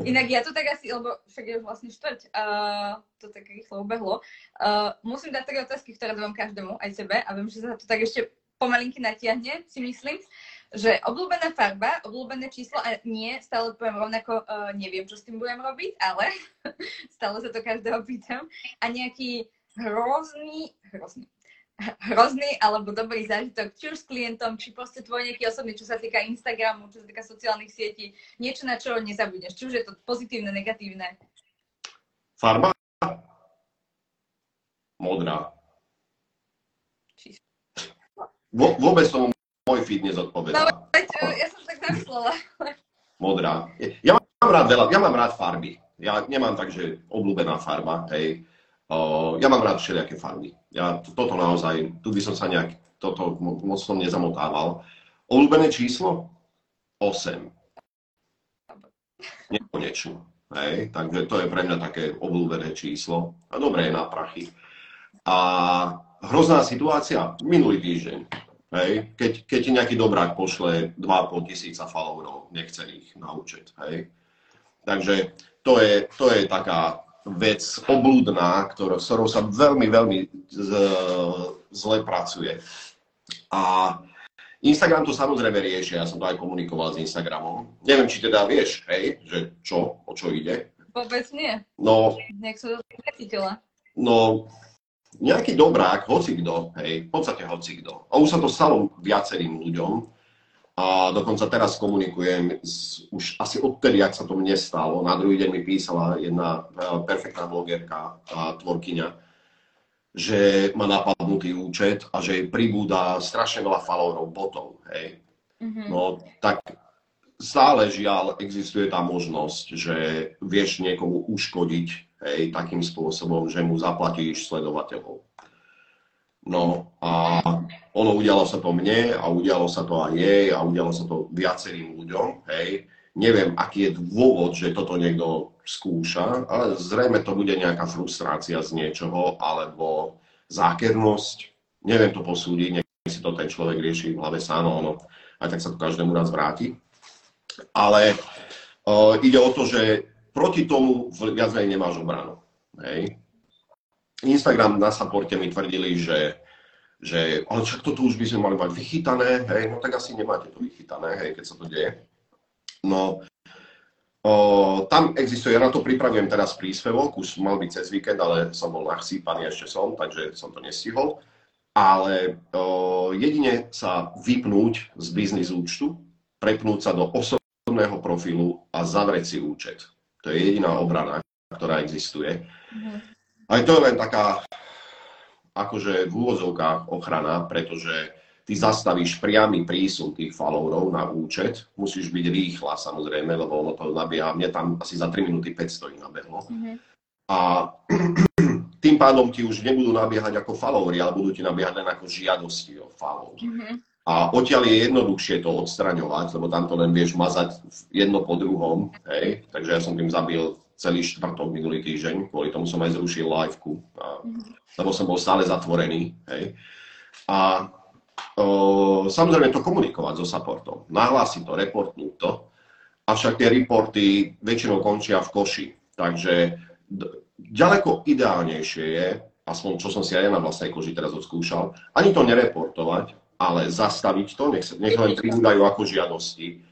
Inak ja to tak asi, lebo však je už vlastne štvrť, uh, to tak rýchlo ubehlo. Uh, musím dať tri otázky, ktoré dávam každému, aj sebe, a viem, že sa to tak ešte pomalinky natiahne, si myslím, že obľúbená farba, obľúbené číslo a nie, stále poviem rovnako, uh, neviem, čo s tým budem robiť, ale stále sa to každého pýtam. A nejaký hrozný, hrozný, hrozný alebo dobrý zážitok, či už s klientom, či proste tvoj nejaký osobný, čo sa týka Instagramu, čo sa týka sociálnych sietí, niečo, na čo nezabudneš, či už je to pozitívne, negatívne. Farba? Modrá. Vôbec tomu môj feed nezodpovedá. No, ja som tak zamyslela. Modrá. Ja mám rád veľa, ja mám rád farby. Ja nemám tak, že obľúbená farba, hej. Uh, ja mám rád všelijaké farby. Ja toto naozaj, tu by som sa nejak, toto moc som nezamotával. Obľúbené číslo? 8. Nekonečno. Hej, takže to je pre mňa také obľúbené číslo. A dobré je na prachy. A hrozná situácia minulý týždeň. Hej, keď, keď ti nejaký dobrák pošle 2,5 tisíca followerov nechcených na účet. Hej. Takže to je, to je taká vec oblúdna, ktorou, s ktorou sa veľmi, veľmi z, zle pracuje. A Instagram to samozrejme rieši, ja som to aj komunikoval s Instagramom. Neviem, či teda vieš, hej, že čo, o čo ide. Vôbec nie. No, Nech som to. No, nejaký dobrák, hocikdo, hej, v podstate hocikdo. A už sa to stalo viacerým ľuďom, a dokonca teraz komunikujem s, už asi odtedy, ak sa to mne stalo. Na druhý deň mi písala jedna e, perfektná blogerka a tvorkyňa, že má napadnutý účet a že jej pribúda strašne veľa followerov botov. Hej. Mm-hmm. No tak stále žiaľ existuje tá možnosť, že vieš niekomu uškodiť hej, takým spôsobom, že mu zaplatíš sledovateľov. No a ono udialo sa to mne a udialo sa to aj jej a udialo sa to viacerým ľuďom, hej. Neviem, aký je dôvod, že toto niekto skúša, ale zrejme to bude nejaká frustrácia z niečoho, alebo zákernosť. Neviem to posúdiť, nech si to ten človek rieši v hlave sám, ono aj tak sa to každému raz vráti. Ale uh, ide o to, že proti tomu viac menej nemáš obranu. Hej. Instagram na supporte mi tvrdili, že, že ale však toto už by sme mali mať vychytané, hej, no tak asi nemáte to vychytané, hej, keď sa to deje. No, o, tam existuje, ja na to pripravujem teraz príspevok, už mal byť cez víkend, ale som bol nachsýpaný ešte som, takže som to nestihol. Ale o, jedine sa vypnúť z biznis účtu, prepnúť sa do osobného profilu a zavrieť si účet. To je jediná obrana, ktorá existuje. Mm-hmm. Aj to je len taká, akože v úvozovkách ochrana, pretože ty zastavíš priamy prísun tých followerov na účet. Musíš byť rýchla samozrejme, lebo ono to nabieha, mne tam asi za 3 minúty 500 nabehlo. Mm-hmm. A tým pádom ti už nebudú nabiehať ako followery, ale budú ti nabiehať len ako žiadosti o follow. Mm-hmm. A odtiaľ je jednoduchšie to odstraňovať, lebo tam to len vieš mazať jedno po druhom, hej. Takže ja som tým zabil celý štvrtok minulý týždeň, kvôli tomu som aj zrušil liveku, a, lebo som bol stále zatvorený. Hej. A o, samozrejme to komunikovať so supportom, nahlásiť to, reportnúť to, avšak tie reporty väčšinou končia v koši. Takže ďaleko ideálnejšie je, aspoň čo som si aj na vlastnej koži teraz odskúšal, ani to nereportovať, ale zastaviť to, nech, sa, nech len pribúdajú ako žiadosti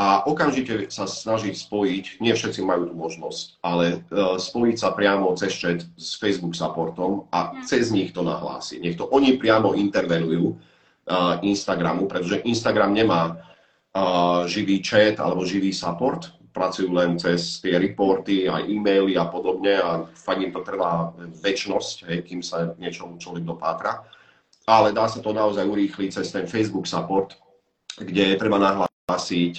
a okamžite sa snažiť spojiť, nie všetci majú tú možnosť, ale uh, spojiť sa priamo cez chat s Facebook supportom a hm. cez nich to nahlásiť. Nech to oni priamo intervenujú uh, Instagramu, pretože Instagram nemá uh, živý chat alebo živý support, pracujú len cez tie reporty a e-maily a podobne a fakt im to trvá väčnosť, hej, kým sa niečomu človek dopátra. Ale dá sa to naozaj urýchliť cez ten Facebook support, kde treba nahlásiť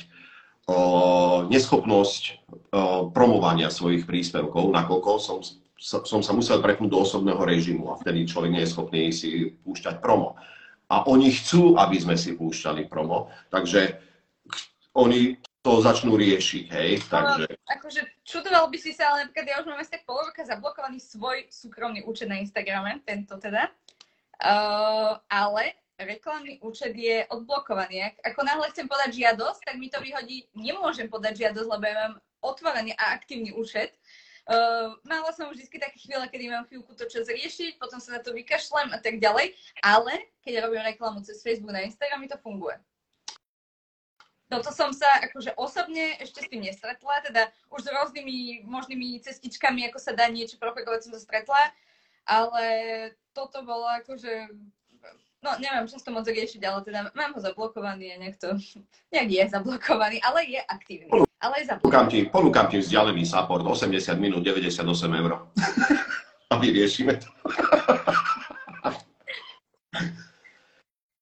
o, neschopnosť o, promovania svojich príspevkov, nakoľko som, som sa musel prepnúť do osobného režimu a vtedy človek nie je schopný si púšťať promo. A oni chcú, aby sme si púšťali promo, takže oni to začnú riešiť, hej, takže... No, akože čudoval by si sa, ale napríklad ja už mám asi tak pol roka zablokovaný svoj súkromný účet na Instagrame, tento teda, uh, ale reklamný účet je odblokovaný. Ak, ako náhle chcem podať žiadosť, tak mi to vyhodí, nemôžem podať žiadosť, lebo ja mám otvorený a aktívny účet. Uh, mala som vždy také chvíle, kedy mám chvíľku to čas riešiť, potom sa na to vykašlem a tak ďalej, ale keď robím reklamu cez Facebook na Instagram, mi to funguje. Toto som sa akože osobne ešte s tým nestretla, teda už s rôznymi možnými cestičkami, ako sa dá niečo propagovať, som sa stretla, ale toto bolo akože, no neviem, čo to moc riešiť, ale teda mám ho zablokovaný a nech to, nejak je zablokovaný, ale je aktívny. Ale je zablokovaný. Ponúkam ti, ponúkam ti vzdialený support, 80 minút, 98 eur. a vyriešime to.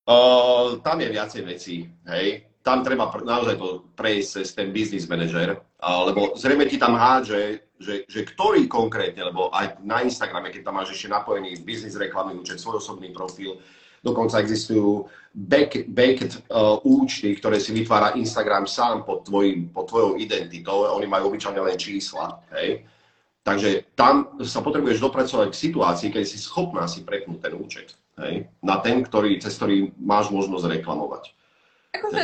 uh, tam je viacej vecí, hej tam treba naozaj to prejsť cez ten business manager, lebo zrejme ti tam hádže, že, že ktorý konkrétne, lebo aj na Instagrame, keď tam máš ešte napojený business reklamný účet, svoj osobný profil, dokonca existujú back, backed uh, účty, ktoré si vytvára Instagram sám pod, tvojim, pod tvojou identitou, oni majú obyčajne len čísla, hej. Takže tam sa potrebuješ dopracovať k situácii, keď si schopná si prepnúť ten účet, hej, na ten, ktorý, cez ktorý máš možnosť reklamovať. Akože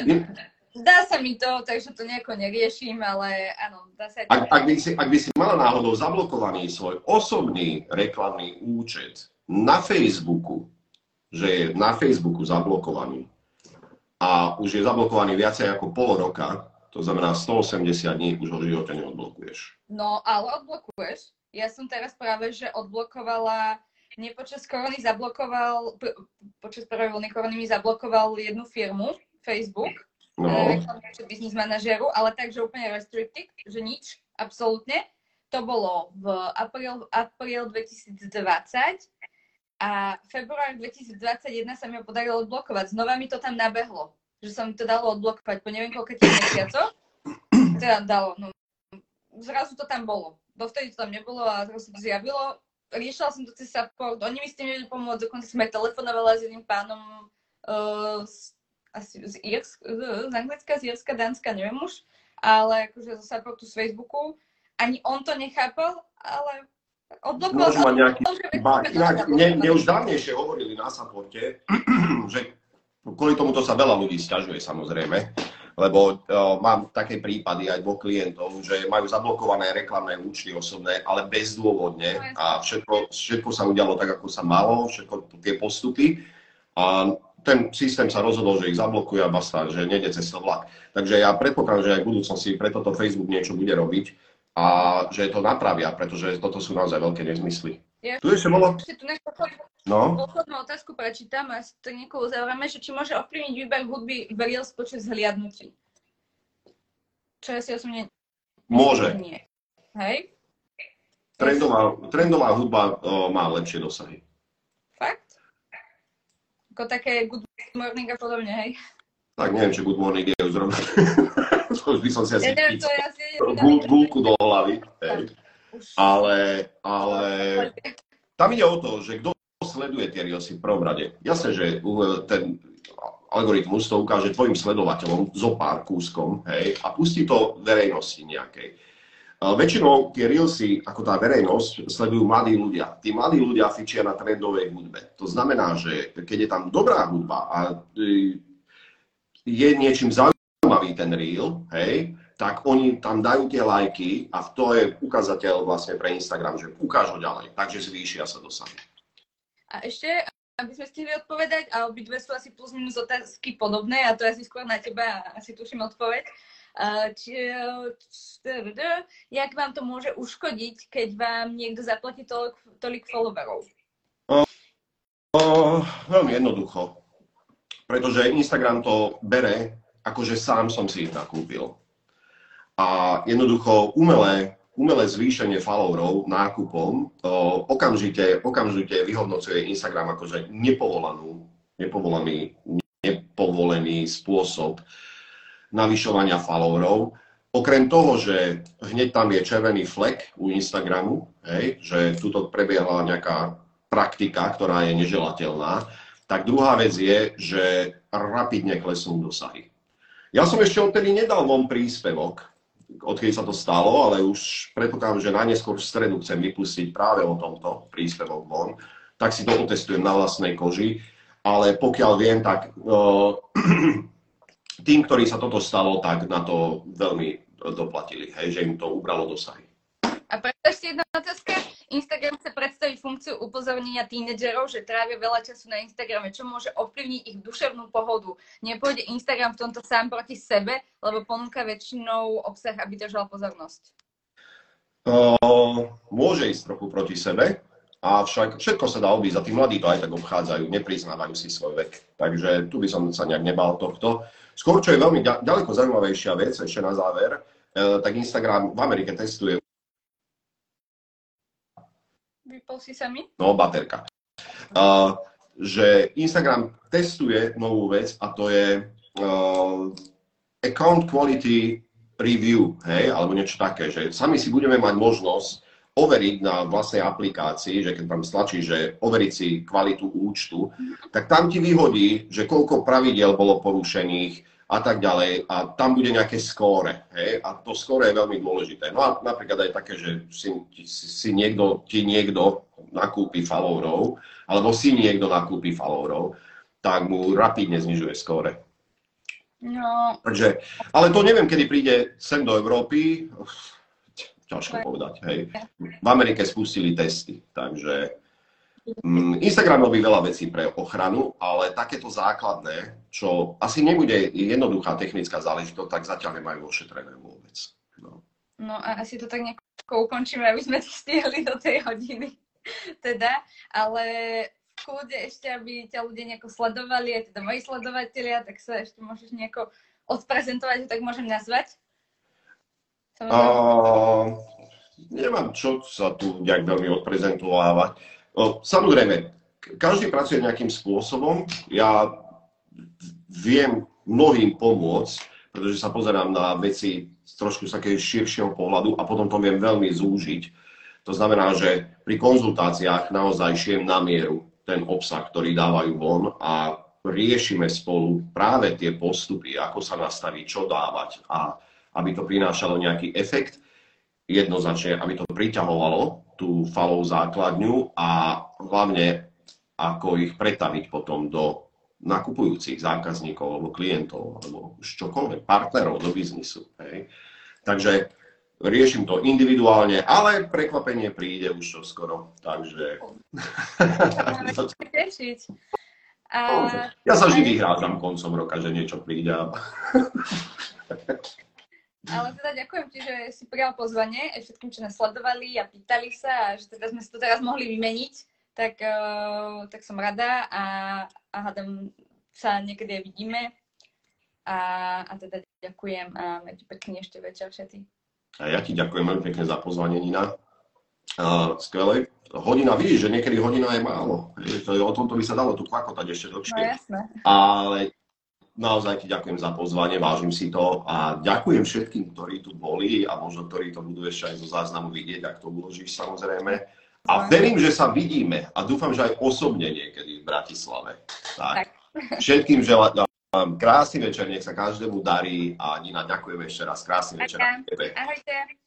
dá sa mi to, takže to nejako neriešim, ale áno, dá sa... Ak, ak, by si, ak by si mala náhodou zablokovaný svoj osobný reklamný účet na Facebooku, že je na Facebooku zablokovaný a už je zablokovaný viacej ako pol roka, to znamená 180 dní, už ho v živote neodblokuješ. No, ale odblokuješ. Ja som teraz práve, že odblokovala nie počas korony zablokoval, počas prvej vlny korony mi zablokoval jednu firmu, Facebook, no. reklamný business manažeru, ale takže úplne restricted, že nič, absolútne. To bolo v apríl, apríl 2020 a február 2021 sa mi ho podarilo odblokovať. Znova mi to tam nabehlo, že sa mi to dalo odblokovať po neviem koľko tých mesiacov. Teda dalo, no. Zrazu to tam bolo. Dovtedy to tam nebolo a zrazu to zjavilo. Riešila som to cez support, oni mi s tým vedeli pomôcť, dokonca sme telefonovali s jedným pánom uh, asi z, Irsk, z Anglicka, z Irska, Dánska, neviem už, ale akože zo supportu z Facebooku. Ani on to nechápal, ale odblokoval mať nejaký. Inak, mne, mne už dávnejšie hovorili na supporte, že kvôli tomuto sa veľa ľudí stiažuje samozrejme, lebo uh, mám také prípady aj dvoch klientov, že majú zablokované reklamné účty osobné, ale bezdôvodne a všetko, všetko sa udialo tak, ako sa malo, všetko tie postupy. A ten systém sa rozhodol, že ich zablokuje a basta, že nejde cez to vlak. Takže ja predpokladám, že aj v budúcnosti preto to Facebook niečo bude robiť a že to napravia, pretože toto sú naozaj veľké nezmysly. Ja, tu ešte bolo... tu no? poslednú otázku prečítam a to niekoho uzavrieme, že či môže ovplyvniť výber hudby v Reels počas hliadnutí. Čo ja si osobne... Môže. Nie. Hej? Trendová, trendová hudba o, má lepšie dosahy. Ako také good morning a podobne, hej? Tak neviem, či good morning je už zrovna. to už by som si asi ja neviem, to ja si gulku do hlavy. Hej. Ale, ale tam ide o to, že kto sleduje tie reelsy v prvom rade. Jasné, že ten algoritmus to ukáže tvojim sledovateľom zo pár kúskom, hej, a pustí to verejnosti nejakej. Väčšinou tie reelsy, ako tá verejnosť, sledujú mladí ľudia. Tí mladí ľudia fičia na trendovej hudbe. To znamená, že keď je tam dobrá hudba a e, je niečím zaujímavý ten reel, hej, tak oni tam dajú tie lajky a to je ukazateľ vlastne pre Instagram, že ukážu ďalej, takže zvýšia sa dosahy. A ešte, aby sme stihli odpovedať, a obidve sú asi plus minus otázky podobné, a to je asi skôr na teba, asi tuším odpoveď. Jak vám to môže uškodiť, keď vám niekto zaplatí tolik, tolik followerov? O, o, veľmi jednoducho. Pretože Instagram to bere, ako že sám som si ich nakúpil. A jednoducho umelé umelé zvýšenie followerov nákupom okamžite, okamžite vyhodnocuje Instagram akože nepovolanú, nepovolaný, nepovolený spôsob navyšovania followerov. Okrem toho, že hneď tam je červený flek u Instagramu, hej, že tuto prebiehala nejaká praktika, ktorá je neželateľná, tak druhá vec je, že rapidne klesnú dosahy. Ja som ešte odtedy nedal von príspevok, odkedy sa to stalo, ale už predpokladám, že najneskôr v stredu chcem vypustiť práve o tomto príspevok von, tak si to otestujem na vlastnej koži. Ale pokiaľ viem, tak uh, tým, ktorí sa toto stalo, tak na to veľmi doplatili, hej, že im to ubralo dosahy. A preto ešte jedna otázka. Instagram chce predstaviť funkciu upozornenia tínedžerov, že trávia veľa času na Instagrame, čo môže ovplyvniť ich duševnú pohodu. Nepôjde Instagram v tomto sám proti sebe, lebo ponúka väčšinou obsah, aby držal pozornosť. Uh, môže ísť trochu proti sebe, avšak všetko sa dá obísť a tí mladí to aj tak obchádzajú, nepriznávajú si svoj vek. Takže tu by som sa nejak nebal tohto. Skôr, čo je veľmi ďaleko zaujímavejšia vec, ešte na záver, uh, tak Instagram v Amerike testuje Vypol si sa mi? No, baterka. Uh, že Instagram testuje novú vec a to je uh, account quality review, hej, alebo niečo také, že sami si budeme mať možnosť overiť na vlastnej aplikácii, že keď tam stlačí, že overiť si kvalitu účtu, tak tam ti vyhodí, že koľko pravidel bolo porušených, a tak ďalej. A tam bude nejaké skóre. Hej? A to skóre je veľmi dôležité. No a napríklad aj také, že si, si, si niekto, ti niekto nakúpi followerov, alebo si niekto nakúpi followerov, tak mu rapidne znižuje skóre. No. Takže, ale to neviem, kedy príde sem do Európy. Ťažko povedať. Hej. V Amerike spustili testy, takže Mm, Instagram robí veľa vecí pre ochranu, ale takéto základné, čo asi nebude jednoduchá technická záležitosť, tak zatiaľ nemajú ošetrené vôbec. No. no a asi to tak nejako ukončíme, aby sme to stihli do tej hodiny. teda, ale v kľude ešte, aby ťa ľudia nejako sledovali, aj teda moji sledovateľia, tak sa ešte môžeš nejako odprezentovať, že tak môžem nazvať? Uh, nemám čo sa tu nejak veľmi odprezentovávať. Samozrejme, každý pracuje nejakým spôsobom. Ja viem mnohým pomôcť, pretože sa pozerám na veci z trošku z takého širšieho pohľadu a potom to viem veľmi zúžiť. To znamená, že pri konzultáciách naozaj šiem na mieru ten obsah, ktorý dávajú von a riešime spolu práve tie postupy, ako sa nastaví, čo dávať a aby to prinášalo nejaký efekt, jednoznačne, aby to priťahovalo tú falov základňu a hlavne ako ich pretaviť potom do nakupujúcich zákazníkov alebo klientov alebo už čokoľvek, partnerov do biznisu. Hej. Takže riešim to individuálne, ale prekvapenie príde už čo skoro, takže... A... Ja sa vždy vyhrádzam koncom roka, že niečo príde. Ale teda ďakujem ti, že si prijal pozvanie aj všetkým, čo nás sledovali a pýtali sa a že teda sme si to teraz mohli vymeniť, tak, uh, tak som rada a, a hádam sa niekedy aj vidíme. A, a teda ďakujem a majte pekný ešte večer všetci. A ja ti ďakujem veľmi pekne za pozvanie, Nina. Uh, skvelé. Hodina, vidíš, že niekedy hodina je málo. O tomto by sa dalo tu kvakotať ešte dlhšie. No jasné. Ale naozaj ti ďakujem za pozvanie, vážim si to a ďakujem všetkým, ktorí tu boli a možno ktorí to budú ešte aj zo záznamu vidieť, ak to uložíš samozrejme. A verím, že sa vidíme a dúfam, že aj osobne niekedy v Bratislave. Tak. tak. Všetkým želám krásny večer, nech sa každému darí a Nina, ďakujem ešte raz. Krásny večer. Ahojte.